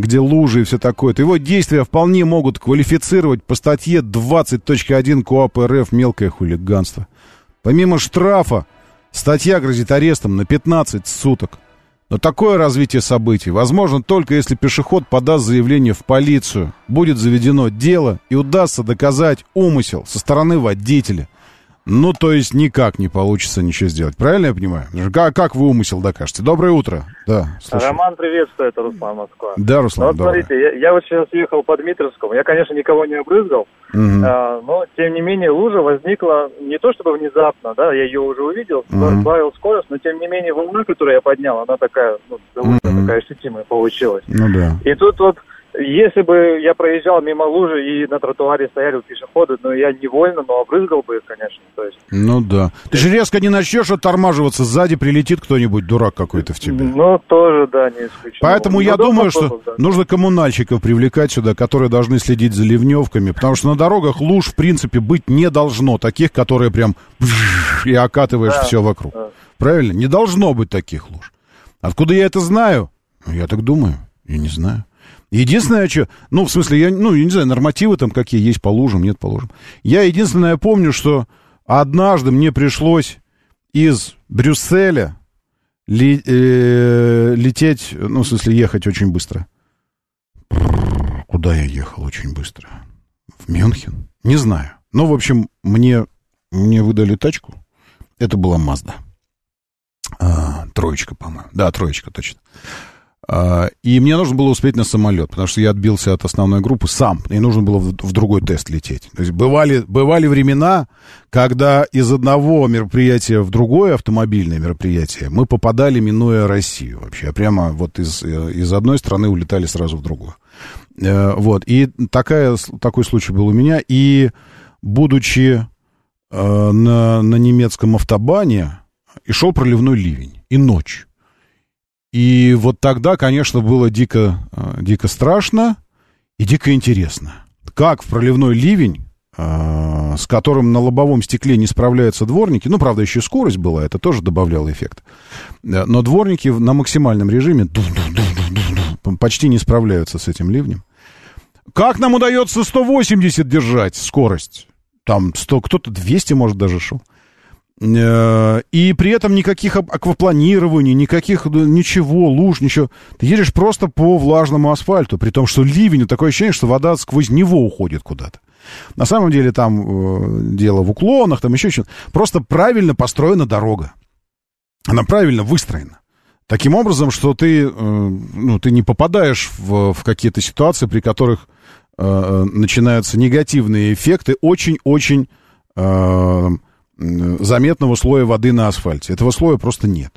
где лужи и все такое, то его действия вполне могут квалифицировать по статье 20.1 КОАП РФ «Мелкое хулиганство». Помимо штрафа, статья грозит арестом на 15 суток. Но такое развитие событий возможно только если пешеход подаст заявление в полицию, будет заведено дело и удастся доказать умысел со стороны водителя. Ну, то есть никак не получится ничего сделать. Правильно я понимаю? Как, как вы умысел докажете? Доброе утро. Да, слушай. Роман, приветствую, это Руслан Москва. Да, Руслан, Ну, вот доброе. смотрите, я, я вот сейчас ехал по Дмитровскому, я, конечно, никого не обрызгал, Мгм. а, но, тем не менее, лужа возникла не то чтобы внезапно, да, я ее уже увидел, сбавил скорость, но, тем не менее, волна, которую я поднял, она такая, ну, довольно Мгм. такая ощутимая получилась. Ну да. И тут вот, если бы я проезжал мимо лужи и на тротуаре стояли пешеходы, ну, я невольно, но обрызгал бы их, конечно, то есть... Ну да. Ты же резко не начнешь оттормаживаться, сзади прилетит кто-нибудь, дурак какой-то в тебя. Ну, тоже, да, не исключено. Поэтому Ну, я думаю, что да. нужно коммунальщиков привлекать сюда, которые должны следить за ливневками, потому что на дорогах луж, в принципе, быть не должно. Таких, которые прям и окатываешь Да, все вокруг. да. Правильно? Не должно быть таких луж. Откуда я это знаю? Ну, Я так думаю. Я не знаю. Единственное, что... Ну, в смысле, я, ну, я не знаю, нормативы там какие есть по лужам, нет по лужам. Я единственное помню, что однажды мне пришлось из Брюсселя ли- э, лететь, ну, в смысле, ехать очень быстро. Куда я ехал очень быстро? В Мюнхен? Не знаю. Ну, в общем, мне, мне выдали тачку. Это была Мазда. А, троечка, по-моему. Да, троечка, точно. А, и мне нужно было успеть на самолет, потому что я отбился от основной группы сам, и нужно было в, другой тест лететь. То есть бывали, бывали времена, когда из одного мероприятия в другое автомобильное мероприятие мы попадали, минуя Россию вообще. А Прямо вот из, э, из одной страны улетали сразу в другую. Э, Вот. И такая, такой случай был у меня. И будучи э, на, на немецком автобане, и шел проливной ливень, и ночь. И вот тогда, конечно, было дико, э, дико страшно и дико интересно. Как в проливной ливень, э, с которым на лобовом стекле не справляются дворники, ну, правда, еще скорость была, это тоже добавляло эффект. Э, Но дворники на максимальном режиме почти не справляются с этим ливнем. Как нам удается 180 держать скорость? Там 100, кто-то 200, может, даже шел. Э, И при этом никаких ак- аквапланирований, никаких э, ничего, луж, ничего. Ты едешь просто по влажному асфальту, при том, что ливень, такое ощущение, что вода сквозь него уходит куда-то. На самом деле там э, дело в уклонах, там еще что-то. Просто правильно построена дорога. Она правильно выстроена. Таким образом, что ты, э, ну, ты не попадаешь в, в какие-то ситуации, при которых э, э, начинаются негативные эффекты очень-очень э, заметного слоя воды на асфальте. Этого слоя просто нет.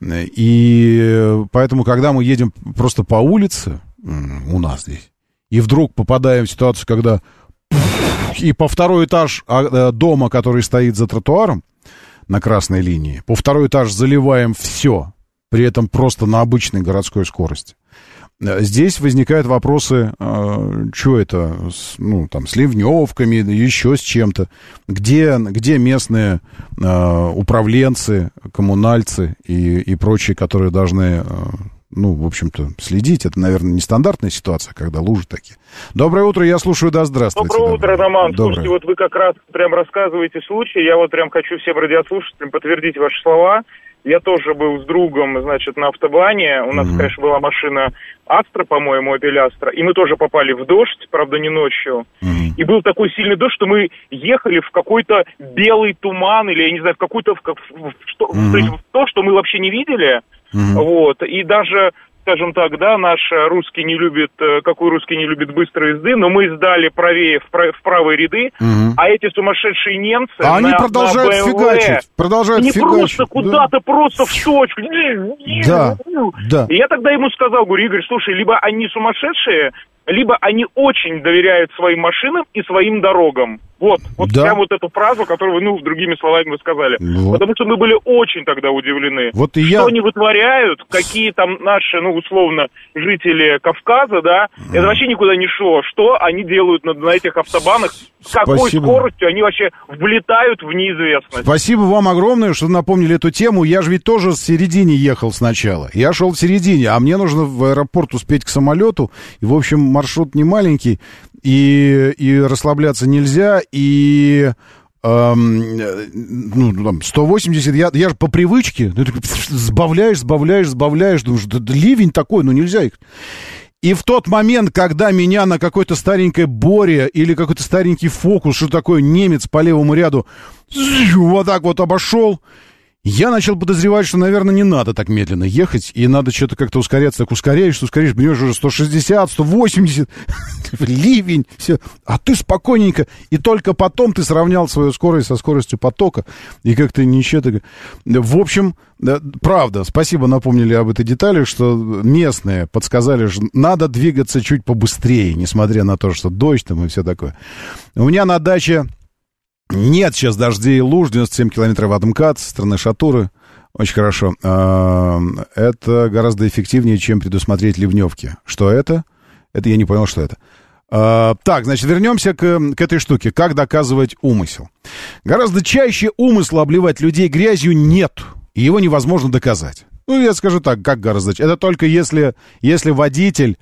И поэтому, когда мы едем просто по улице, у нас здесь, и вдруг попадаем в ситуацию, когда и по второй этаж а, э, дома, который стоит за тротуаром на красной линии, по второй этаж заливаем все, при этом просто на обычной городской скорости. Э, Здесь возникают вопросы, что это, с, ну, там, с ливневками, еще с чем-то. Где, где местные э, управленцы, коммунальцы и, и прочие, которые должны, э, ну, в общем-то, следить? Это, наверное, нестандартная ситуация, когда лужи такие. Доброе утро, я слушаю, да, здравствуйте. Доброе утро, Роман. Доброе. Слушайте, вот вы как раз прям рассказываете случай. Я вот прям хочу всем радиослушателям подтвердить ваши слова. Я тоже был с другом, значит, на автобане. У нас, Мгм. конечно, была машина Астра, по-моему, Opel Astra. И мы тоже попали в дождь, правда, не ночью. Мгм. И был такой сильный дождь, что мы ехали в какой-то белый туман, или, я не знаю, в какой-то, в, в- в что, Мгм. то есть в то, что мы вообще не видели. Мгм. Вот. И даже, скажем так, да, наш русский не любит, э, какой русский не любит быстрой езды, но мы сдали правее в, пра- в правые ряды, Мгм. а эти сумасшедшие немцы А они на- продолжают на BMW, фигачить, продолжают они фигачить. просто да. куда-то просто в точку. Да, да. И я тогда ему сказал, говорю, Игорь, слушай, либо они сумасшедшие, либо они очень доверяют своим машинам и своим дорогам. Вот, вот Да. прям вот эту фразу, которую вы, ну, другими словами вы сказали. Вот. Потому что мы были очень тогда удивлены. Вот и что я... они вытворяют, какие там наши, ну, условно, жители Кавказа, да, это вообще никуда не шло. Что они делают на, на этих автобанах, с какой Спасибо. скоростью они вообще влетают в неизвестность. Спасибо вам огромное, что напомнили эту тему. Я же ведь тоже в середине ехал сначала. Я шел в середине, а мне нужно в аэропорт успеть к самолету. И, в общем, маршрут не маленький, и, и расслабляться нельзя, и... эм, э, ну, там, 180, я, я же по привычке, ну, так сбавляешь, сбавляешь, сбавляешь, думаешь, да, да ливень такой, ну нельзя их. И в тот момент, когда меня на какой-то старенькой Боре или какой-то старенький фокус, что такое немец по левому ряду, вот так вот обошел, я начал подозревать, что, наверное, не надо так медленно ехать, и надо что-то как-то ускоряться. Так ускоряешься, ускоряешь, понимаешь, уже 160, 180, ливень, все. А ты спокойненько, и только потом ты сравнял свою скорость со скоростью потока, и как-то ничего так... В общем, да, правда, спасибо, напомнили об этой детали, что местные подсказали, что надо двигаться чуть побыстрее, несмотря на то, что дождь там и все такое. У меня на даче нет сейчас дождей и луж, 97 километров от МКАД, со стороны Шатуры. Очень хорошо. А, Это гораздо эффективнее, чем предусмотреть ливневки. Что это? Это я не понял, что это. А, Так, значит, вернемся к, к этой штуке. Как доказывать умысел? Гораздо чаще умысла обливать людей грязью нет. И его невозможно доказать. Ну, я скажу так, как гораздо чаще. Это только если, если водитель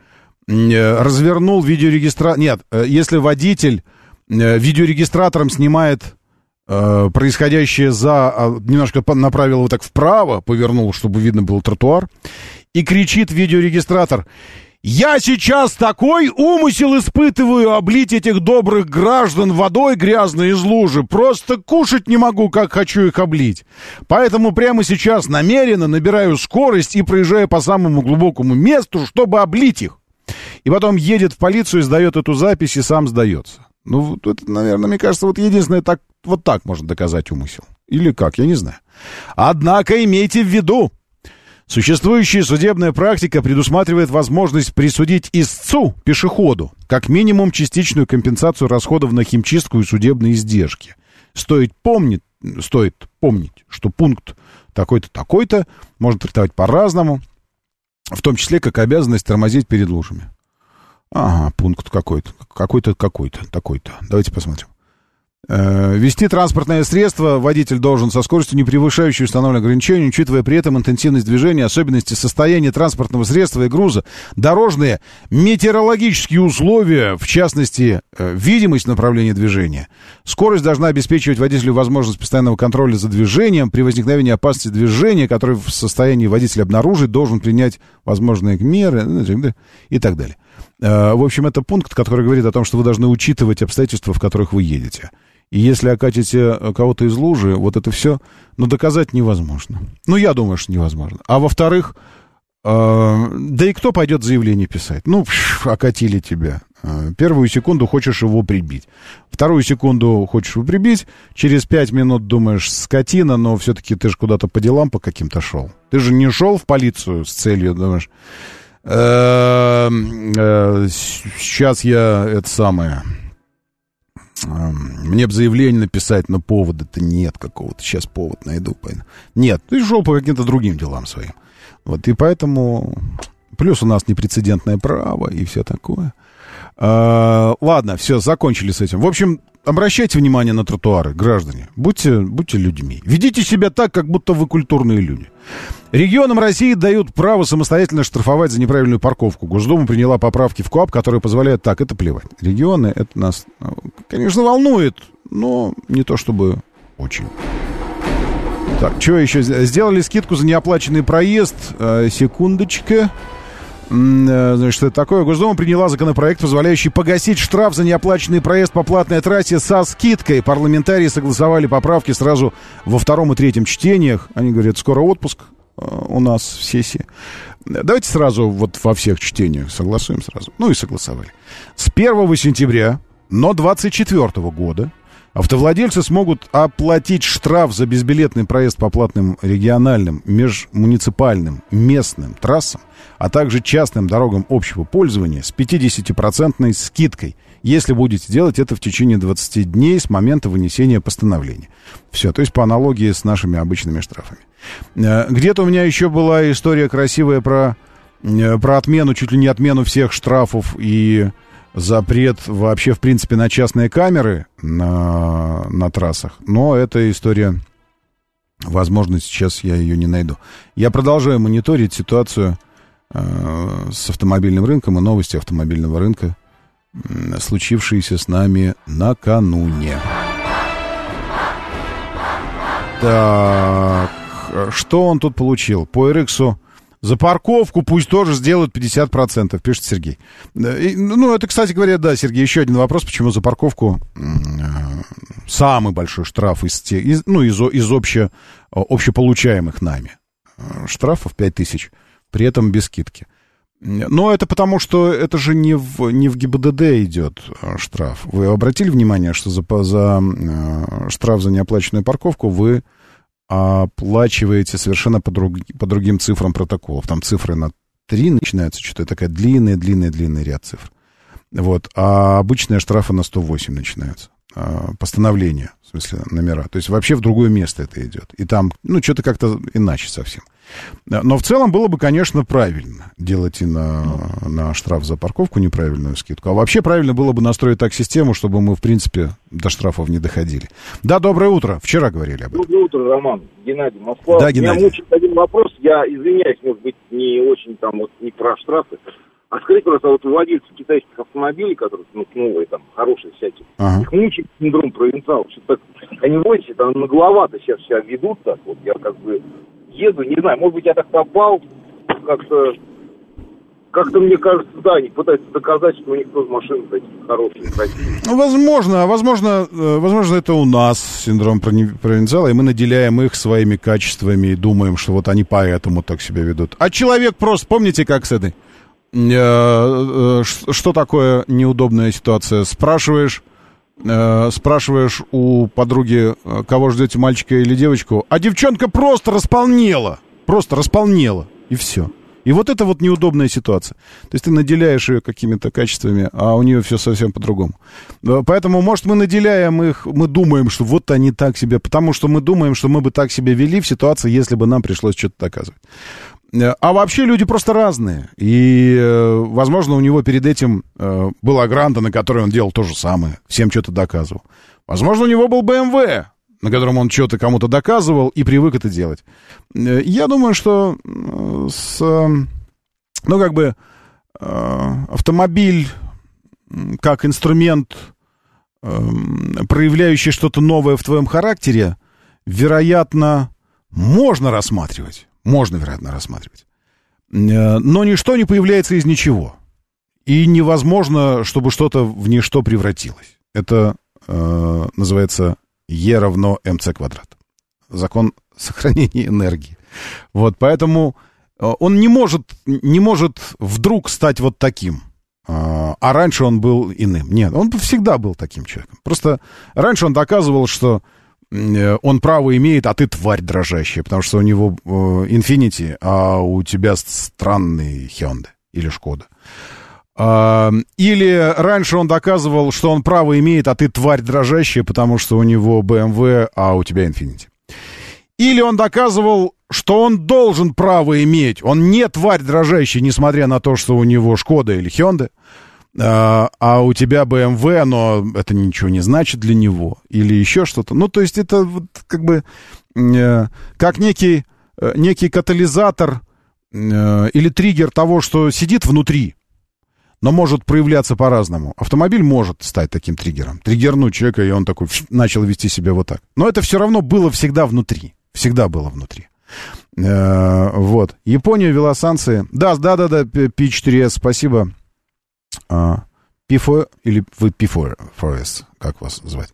э, развернул видеорегистратор... Нет, э, если водитель э, видеорегистратором снимает происходящее за... а, Немножко направил его так вправо, повернул, чтобы видно был тротуар, и кричит видеорегистратор... Я сейчас такой умысел испытываю облить этих добрых граждан водой грязной из лужи. Просто кушать не могу, как хочу их облить. Поэтому прямо сейчас намеренно набираю скорость и проезжаю по самому глубокому месту, чтобы облить их. И потом едет в полицию, сдает эту запись и сам сдается. Ну, это, наверное, мне кажется, вот единственное, так, вот так можно доказать умысел. Или как, я не знаю. Однако имейте в виду, Существующая судебная практика предусматривает возможность присудить истцу, пешеходу, как минимум частичную компенсацию расходов на химчистку и судебные издержки. Стоит помнить, стоит помнить, что пункт такой-то, такой-то можно трактовать по-разному, в том числе как обязанность тормозить перед лужами. Ага, пункт какой-то, какой-то, какой-то, такой-то. Давайте посмотрим. Э, Вести транспортное средство водитель должен со скоростью, не превышающей установленное ограничение, учитывая при этом интенсивность движения, особенности состояния транспортного средства и груза, дорожные, метеорологические условия, в частности, э, видимость направления движения. Скорость должна обеспечивать водителю возможность постоянного контроля за движением. При возникновении опасности движения, который в состоянии водитель обнаружить, должен принять возможные меры ну, и так далее. Э, В общем, это пункт, который говорит о том, что вы должны учитывать обстоятельства, в которых вы едете. И если окатите э, кого-то из лужи, вот это все, ну, доказать невозможно. Ну, я думаю, что невозможно. А во-вторых, э, да и кто пойдет заявление писать? Ну, пш, окатили тебя. Э, Первую секунду хочешь его прибить. Вторую секунду хочешь его прибить. Через пять минут думаешь, скотина, но все-таки ты же куда-то по делам по каким-то шел. Ты же не шел в полицию с целью, думаешь, «Э, э, с- сейчас я это самое... Мне бы заявление написать, но повода-то нет какого-то. Сейчас повод найду. Нет, ты шел по каким-то другим делам своим. Вот, и поэтому... Плюс у нас непрецедентное право и все такое. А, ладно, все, закончили с этим. В общем, обращайте внимание на тротуары, граждане. Будьте, будьте людьми. Ведите себя так, как будто вы культурные люди. Регионам России дают право самостоятельно штрафовать за неправильную парковку. Госдума приняла поправки в КОАП, которые позволяют так, это плевать. Регионы, это нас, э, конечно, волнует, но не то чтобы очень. Так, что еще? Сделали скидку за неоплаченный проезд. Э, секундочка. Э, Значит, это такое? Госдума приняла законопроект, позволяющий погасить штраф за неоплаченный проезд по платной трассе со скидкой. Парламентарии согласовали поправки сразу во втором и третьем чтениях. Они говорят, скоро отпуск э, у нас в сессии. Давайте сразу вот во всех чтениях согласуем сразу. Ну и согласовали. С 1 сентября, но 24 года Автовладельцы смогут оплатить штраф за безбилетный проезд по платным региональным, межмуниципальным, местным трассам, а также частным дорогам общего пользования с 50% скидкой, если будете делать это в течение 20 дней с момента вынесения постановления. Все, то есть по аналогии с нашими обычными штрафами. Э, Где-то у меня еще была история красивая про, э, про отмену, чуть ли не отмену всех штрафов и запрет вообще, в принципе, на частные камеры на, на трассах. Но эта история, возможно, сейчас я ее не найду. Я продолжаю мониторить ситуацию э, с автомобильным рынком и новости автомобильного рынка, м, случившиеся с нами накануне. Так, что он тут получил? По RX за парковку пусть тоже сделают 50%, пишет Сергей. Да, и, ну, это, кстати говоря, да, Сергей, еще один вопрос, почему за парковку э, самый большой штраф из, те, из, ну, из, из обще, общеполучаемых нами э, штрафов 5 тысяч, при этом без скидки. Но это потому, что это же не в, не в ГИБДД идет э, штраф. Вы обратили внимание, что за, за э, штраф за неоплаченную парковку вы оплачиваете совершенно по, друг- по другим цифрам протоколов. Там цифры на 3 начинаются, что-то такая длинная, длинная, длинный ряд цифр. Вот. А обычные штрафы на 108 начинаются. А, Постановления, в смысле номера. То есть вообще в другое место это идет. И там, ну, что-то как-то иначе совсем. Но в целом было бы, конечно, правильно делать и на, на штраф за парковку неправильную скидку. А вообще правильно было бы настроить так систему, чтобы мы, в принципе, до штрафов не доходили. Да, доброе утро. Вчера говорили об этом. Доброе утро, Роман. Геннадий, Москва. Да, Геннадий. Меня мучает один вопрос. Я извиняюсь, может быть, не очень там вот не про штрафы. А скажите, пожалуйста, а вот владельцы китайских автомобилей, которые, ну, новые, там, хорошие всякие, Ага. их мучает синдром провинциалов. Что-то так, они возят, там, нагловато сейчас себя ведут так. Вот я как бы еду, не знаю, может быть, я так попал, как-то, как-то мне кажется, да, они пытаются доказать, что у них тоже машины такие хорошие, красивые. Ну, возможно, возможно, э, возможно, это у нас синдром провинциала, и мы наделяем их своими качествами и думаем, что вот они поэтому так себя ведут. А человек просто, помните, как с этой? Э, э, Что такое неудобная ситуация? Спрашиваешь, э, спрашиваешь у подруги, э, кого ждете, мальчика или девочку, а девчонка просто располнела, просто располнела, и все. И вот это вот неудобная ситуация. То есть ты наделяешь ее какими-то качествами, а у нее все совсем по-другому. Э, Поэтому, может, мы наделяем их, мы думаем, что вот они так себе, потому что мы думаем, что мы бы так себя вели в ситуации, если бы нам пришлось что-то доказывать. Э, А вообще люди просто разные. И, э, возможно, у него перед этим э, была гранта, на которой он делал то же самое, всем что-то доказывал. Возможно, у него был BMW, на котором он что-то кому-то доказывал и привык это делать. Я думаю, что с, ну, как бы, автомобиль как инструмент, эм, проявляющий что-то новое в твоем характере, вероятно, можно рассматривать. Можно, вероятно, рассматривать. Э, Но ничто не появляется из ничего. И невозможно, чтобы что-то в ничто превратилось. Это э, называется Е равно МЦ квадрат. Закон сохранения энергии. Вот, поэтому э, он не может, не может вдруг стать вот таким. А а раньше он был иным. Нет, он всегда был таким человеком. Просто раньше он доказывал, что э, он право имеет, а ты тварь дрожащая, потому что у него э, Infinity, а у тебя странный Hyundai или Шкода. А, Или раньше он доказывал, что он право имеет, а ты тварь дрожащая, потому что у него BMW, а у тебя Infinity. Или он доказывал, что он должен право иметь. Он не тварь дрожащая, несмотря на то, что у него Шкода или Hyundai. А, а у тебя BMW, но это ничего не значит для него. Или еще что-то. Ну, то есть это вот как бы э, как некий, э, некий катализатор э, или триггер того, что сидит внутри, но может проявляться по-разному. Автомобиль может стать таким триггером. Триггернуть человека, и он такой начал вести себя вот так. Но это все равно было всегда внутри. Всегда было внутри. Вот. Япония ввела санкции. Да, да, да, да, P4S, спасибо. А, P4 или вы P4S, как вас звать?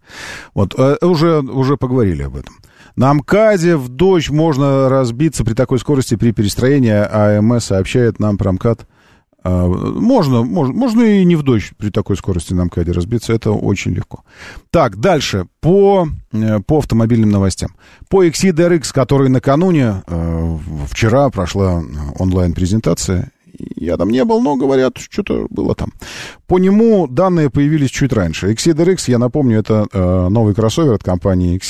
Вот, э, уже, уже поговорили об этом. На МКАДе в дождь можно разбиться при такой скорости при перестроении, АМС сообщает нам про МКАД А, Можно, можно, можно и не в дождь при такой скорости на МКАДе разбиться, это очень легко. Так, дальше, по, э, по автомобильным новостям. По Exceed RX, который накануне, э, вчера прошла онлайн-презентация, я там не был, но говорят, что-то было там. По нему данные появились чуть раньше. Exceed RX, я напомню, это э, новый кроссовер от компании.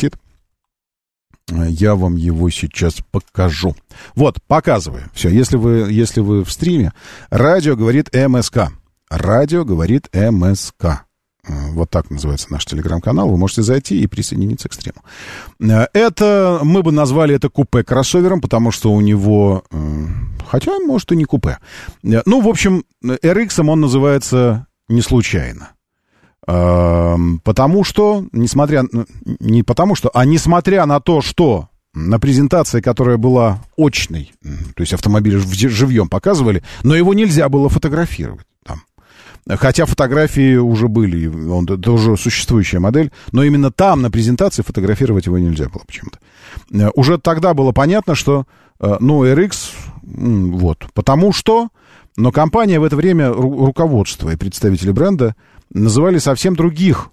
Э, Я вам его сейчас покажу. Вот, показываю. Все, если вы, если вы в стриме, радио говорит МСК. Радио говорит МСК. Э, Вот так называется наш телеграм-канал. Вы можете зайти и присоединиться к стриму. Э, Это, мы бы назвали это купе кроссовером, потому что у него... э, Хотя, может, и не купе. Ну, в общем, RX он называется не случайно. Эм, Потому что, несмотря... Не потому что, а несмотря на то, что на презентации, которая была очной, то есть автомобиль живьем показывали, но его нельзя было фотографировать. Хотя фотографии уже были, он, это уже существующая модель, но именно там, на презентации, фотографировать его нельзя было почему-то. Э, Уже тогда было понятно, что, э, ну, RX, вот, потому что, но компания в это время, ру- руководство и представители бренда называли совсем других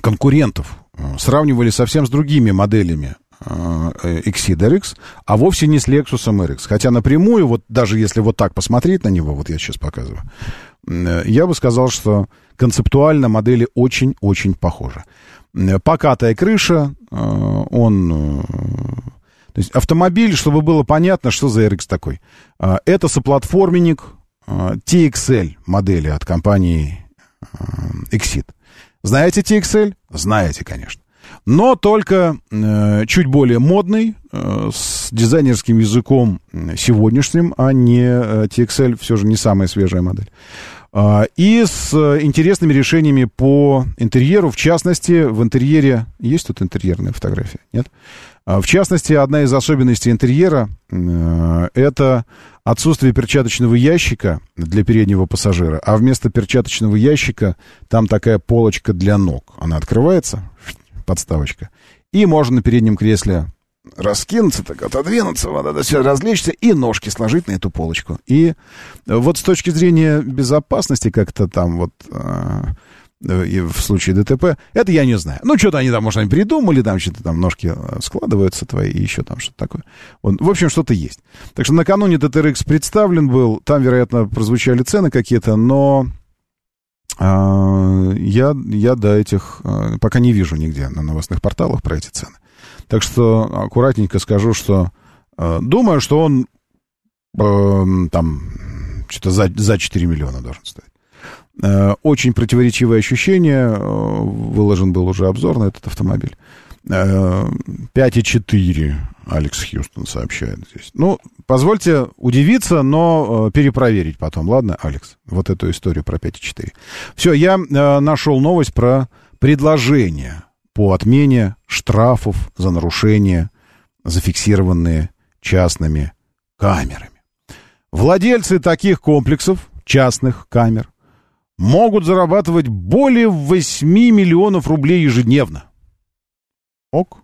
конкурентов, э, сравнивали совсем с другими моделями Exceed RX, а вовсе не с Lexus RX. Хотя напрямую, вот даже если вот так посмотреть на него, вот я сейчас показываю, э, я бы сказал, что концептуально модели очень-очень похожи. Э, Покатая крыша, э, он... э, То есть автомобиль, чтобы было понятно, что за RX такой. Э, Это соплатформенник э, TXL модели от компании э, Exit. Знаете TXL? Знаете, конечно. Но только э, чуть более модный, э, с дизайнерским языком сегодняшним, а не э, TXL, все же не самая свежая модель. А, и с э, интересными решениями по интерьеру. В частности, в интерьере... Есть тут интерьерная фотография? Нет? А, В частности, одна из особенностей интерьера э, это отсутствие перчаточного ящика для переднего пассажира, а вместо перчаточного ящика там такая полочка для ног. Она открывается, подставочка, и можно на переднем кресле раскинуться, так отодвинуться, вот это все развлечься и ножки сложить на эту полочку. И вот с точки зрения безопасности как-то там вот э, и в случае ДТП, это я не знаю. Ну, что-то они там, может, они придумали, там что-то там ножки э, складываются твои, и еще там что-то такое. Вот, в общем, что-то есть. Так что накануне TTRX представлен был, там, вероятно, прозвучали цены какие-то, но а, я, я до этих а, пока не вижу нигде на новостных порталах про эти цены. Так что аккуратненько скажу, что а, думаю, что он эм, там что-то за, за 4 миллиона должен стоить. Э, Очень противоречивое ощущение. Э, Выложен был уже обзор на этот автомобиль. Э, 5,4 Алекс Хьюстон сообщает здесь. Ну, позвольте удивиться, но э, перепроверить потом, ладно, Алекс? Вот эту историю про 5,4. Все, я э, нашел новость про предложение по отмене штрафов за нарушения, зафиксированные частными камерами. Владельцы таких комплексов, частных камер, могут зарабатывать более 8 миллионов рублей ежедневно. Ок.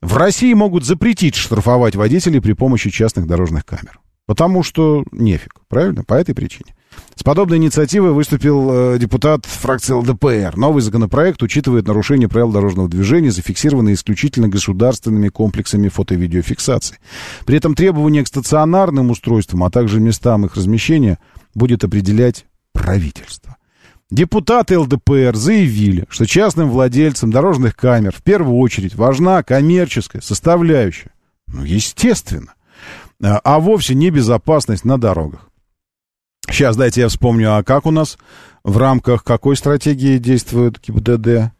В России могут запретить штрафовать водителей при помощи частных дорожных камер. Потому что нефиг, правильно? По этой причине. С подобной инициативой выступил э, депутат фракции ЛДПР. Новый законопроект учитывает нарушения правил дорожного движения, зафиксированные исключительно государственными комплексами фото- и видеофиксации. При этом требования к стационарным устройствам, а также местам их размещения будет определять правительство. Депутаты ЛДПР заявили, что частным владельцам дорожных камер в первую очередь важна коммерческая составляющая. Ну, естественно. А а вовсе не безопасность на дорогах. Сейчас дайте я вспомню, а как у нас в рамках какой стратегии действует ГИБДД?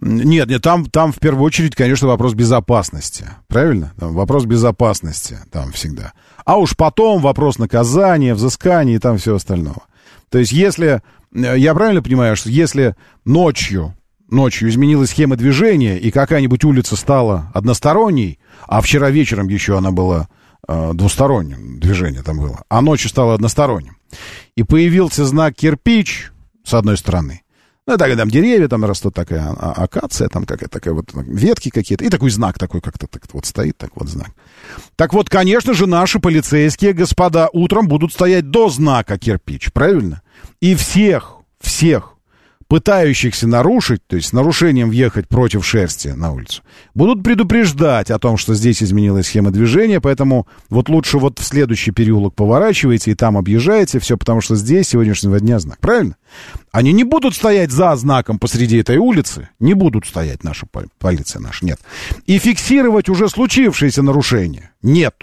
Нет, нет, там, там в первую очередь, конечно, вопрос безопасности. Правильно? Там вопрос безопасности там всегда. А уж потом вопрос наказания, взыскания и там все остального. То есть, если, я правильно понимаю, что если ночью, ночью изменилась схема движения, и какая-нибудь улица стала односторонней, а вчера вечером еще она была э, двусторонним, движение там было, а ночью стало односторонним, и появился знак кирпич с одной стороны, Ну, так, там деревья, там растут такая а- акация, там какая такая вот ветки какие-то, и такой знак такой как-то так вот стоит, так вот знак. Так вот, конечно же, наши полицейские господа утром будут стоять до знака кирпич, правильно? И всех, всех пытающихся нарушить, то есть с нарушением въехать против шерсти на улицу, будут предупреждать о том, что здесь изменилась схема движения, поэтому вот лучше вот в следующий переулок поворачиваете и там объезжаете, все потому что здесь сегодняшнего дня знак, правильно? Они не будут стоять за знаком посреди этой улицы, не будут стоять наша пол- полиция наша, нет. И фиксировать уже случившееся нарушение, нет.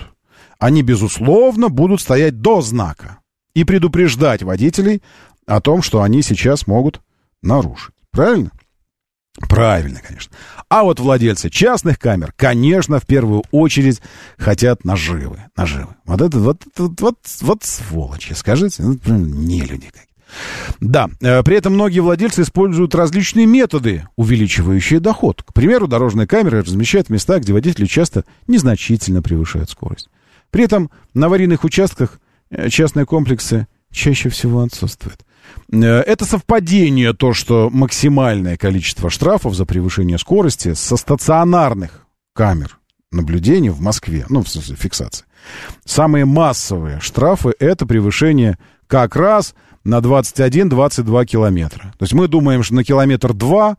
Они, безусловно, будут стоять до знака и предупреждать водителей о том, что они сейчас могут нарушить. Правильно? Правильно, конечно. А вот владельцы частных камер, конечно, в первую очередь хотят наживы. Наживы. Вот это вот, вот, вот, вот сволочи, скажите. Ну, не люди какие. Да, э, при этом многие владельцы используют различные методы, увеличивающие доход. К примеру, дорожные камеры размещают в местах, где водители часто незначительно превышают скорость. При этом на аварийных участках э, частные комплексы чаще всего отсутствуют. Э, Это совпадение, то, что максимальное количество штрафов за превышение скорости со стационарных камер наблюдения в Москве, ну, в смысле, фиксации. Самые массовые штрафы — это превышение как раз на 21-22 километра. То есть мы думаем, что на километр 2,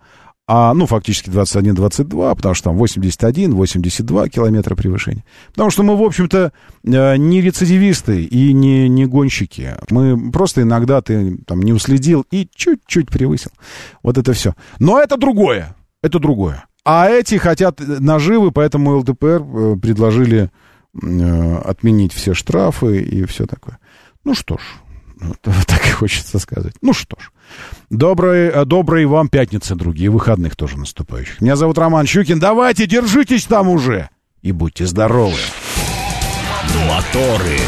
а, ну, фактически 21-22, потому что там 81-82 километра превышения. Потому что мы, в общем-то, э, не рецидивисты и не, не гонщики. Мы просто иногда ты там не уследил и чуть-чуть превысил. Вот это все. Но это другое. Это другое. А эти хотят наживы, поэтому ЛДПР э, предложили э, отменить все штрафы и все такое. Ну что ж, (laughs) вот так и хочется сказать. Ну что ж. Доброй, э, доброй вам пятницы, другие, выходных тоже наступающих. Меня зовут Роман Щукин. Давайте, держитесь там уже. И будьте здоровы. Моторы.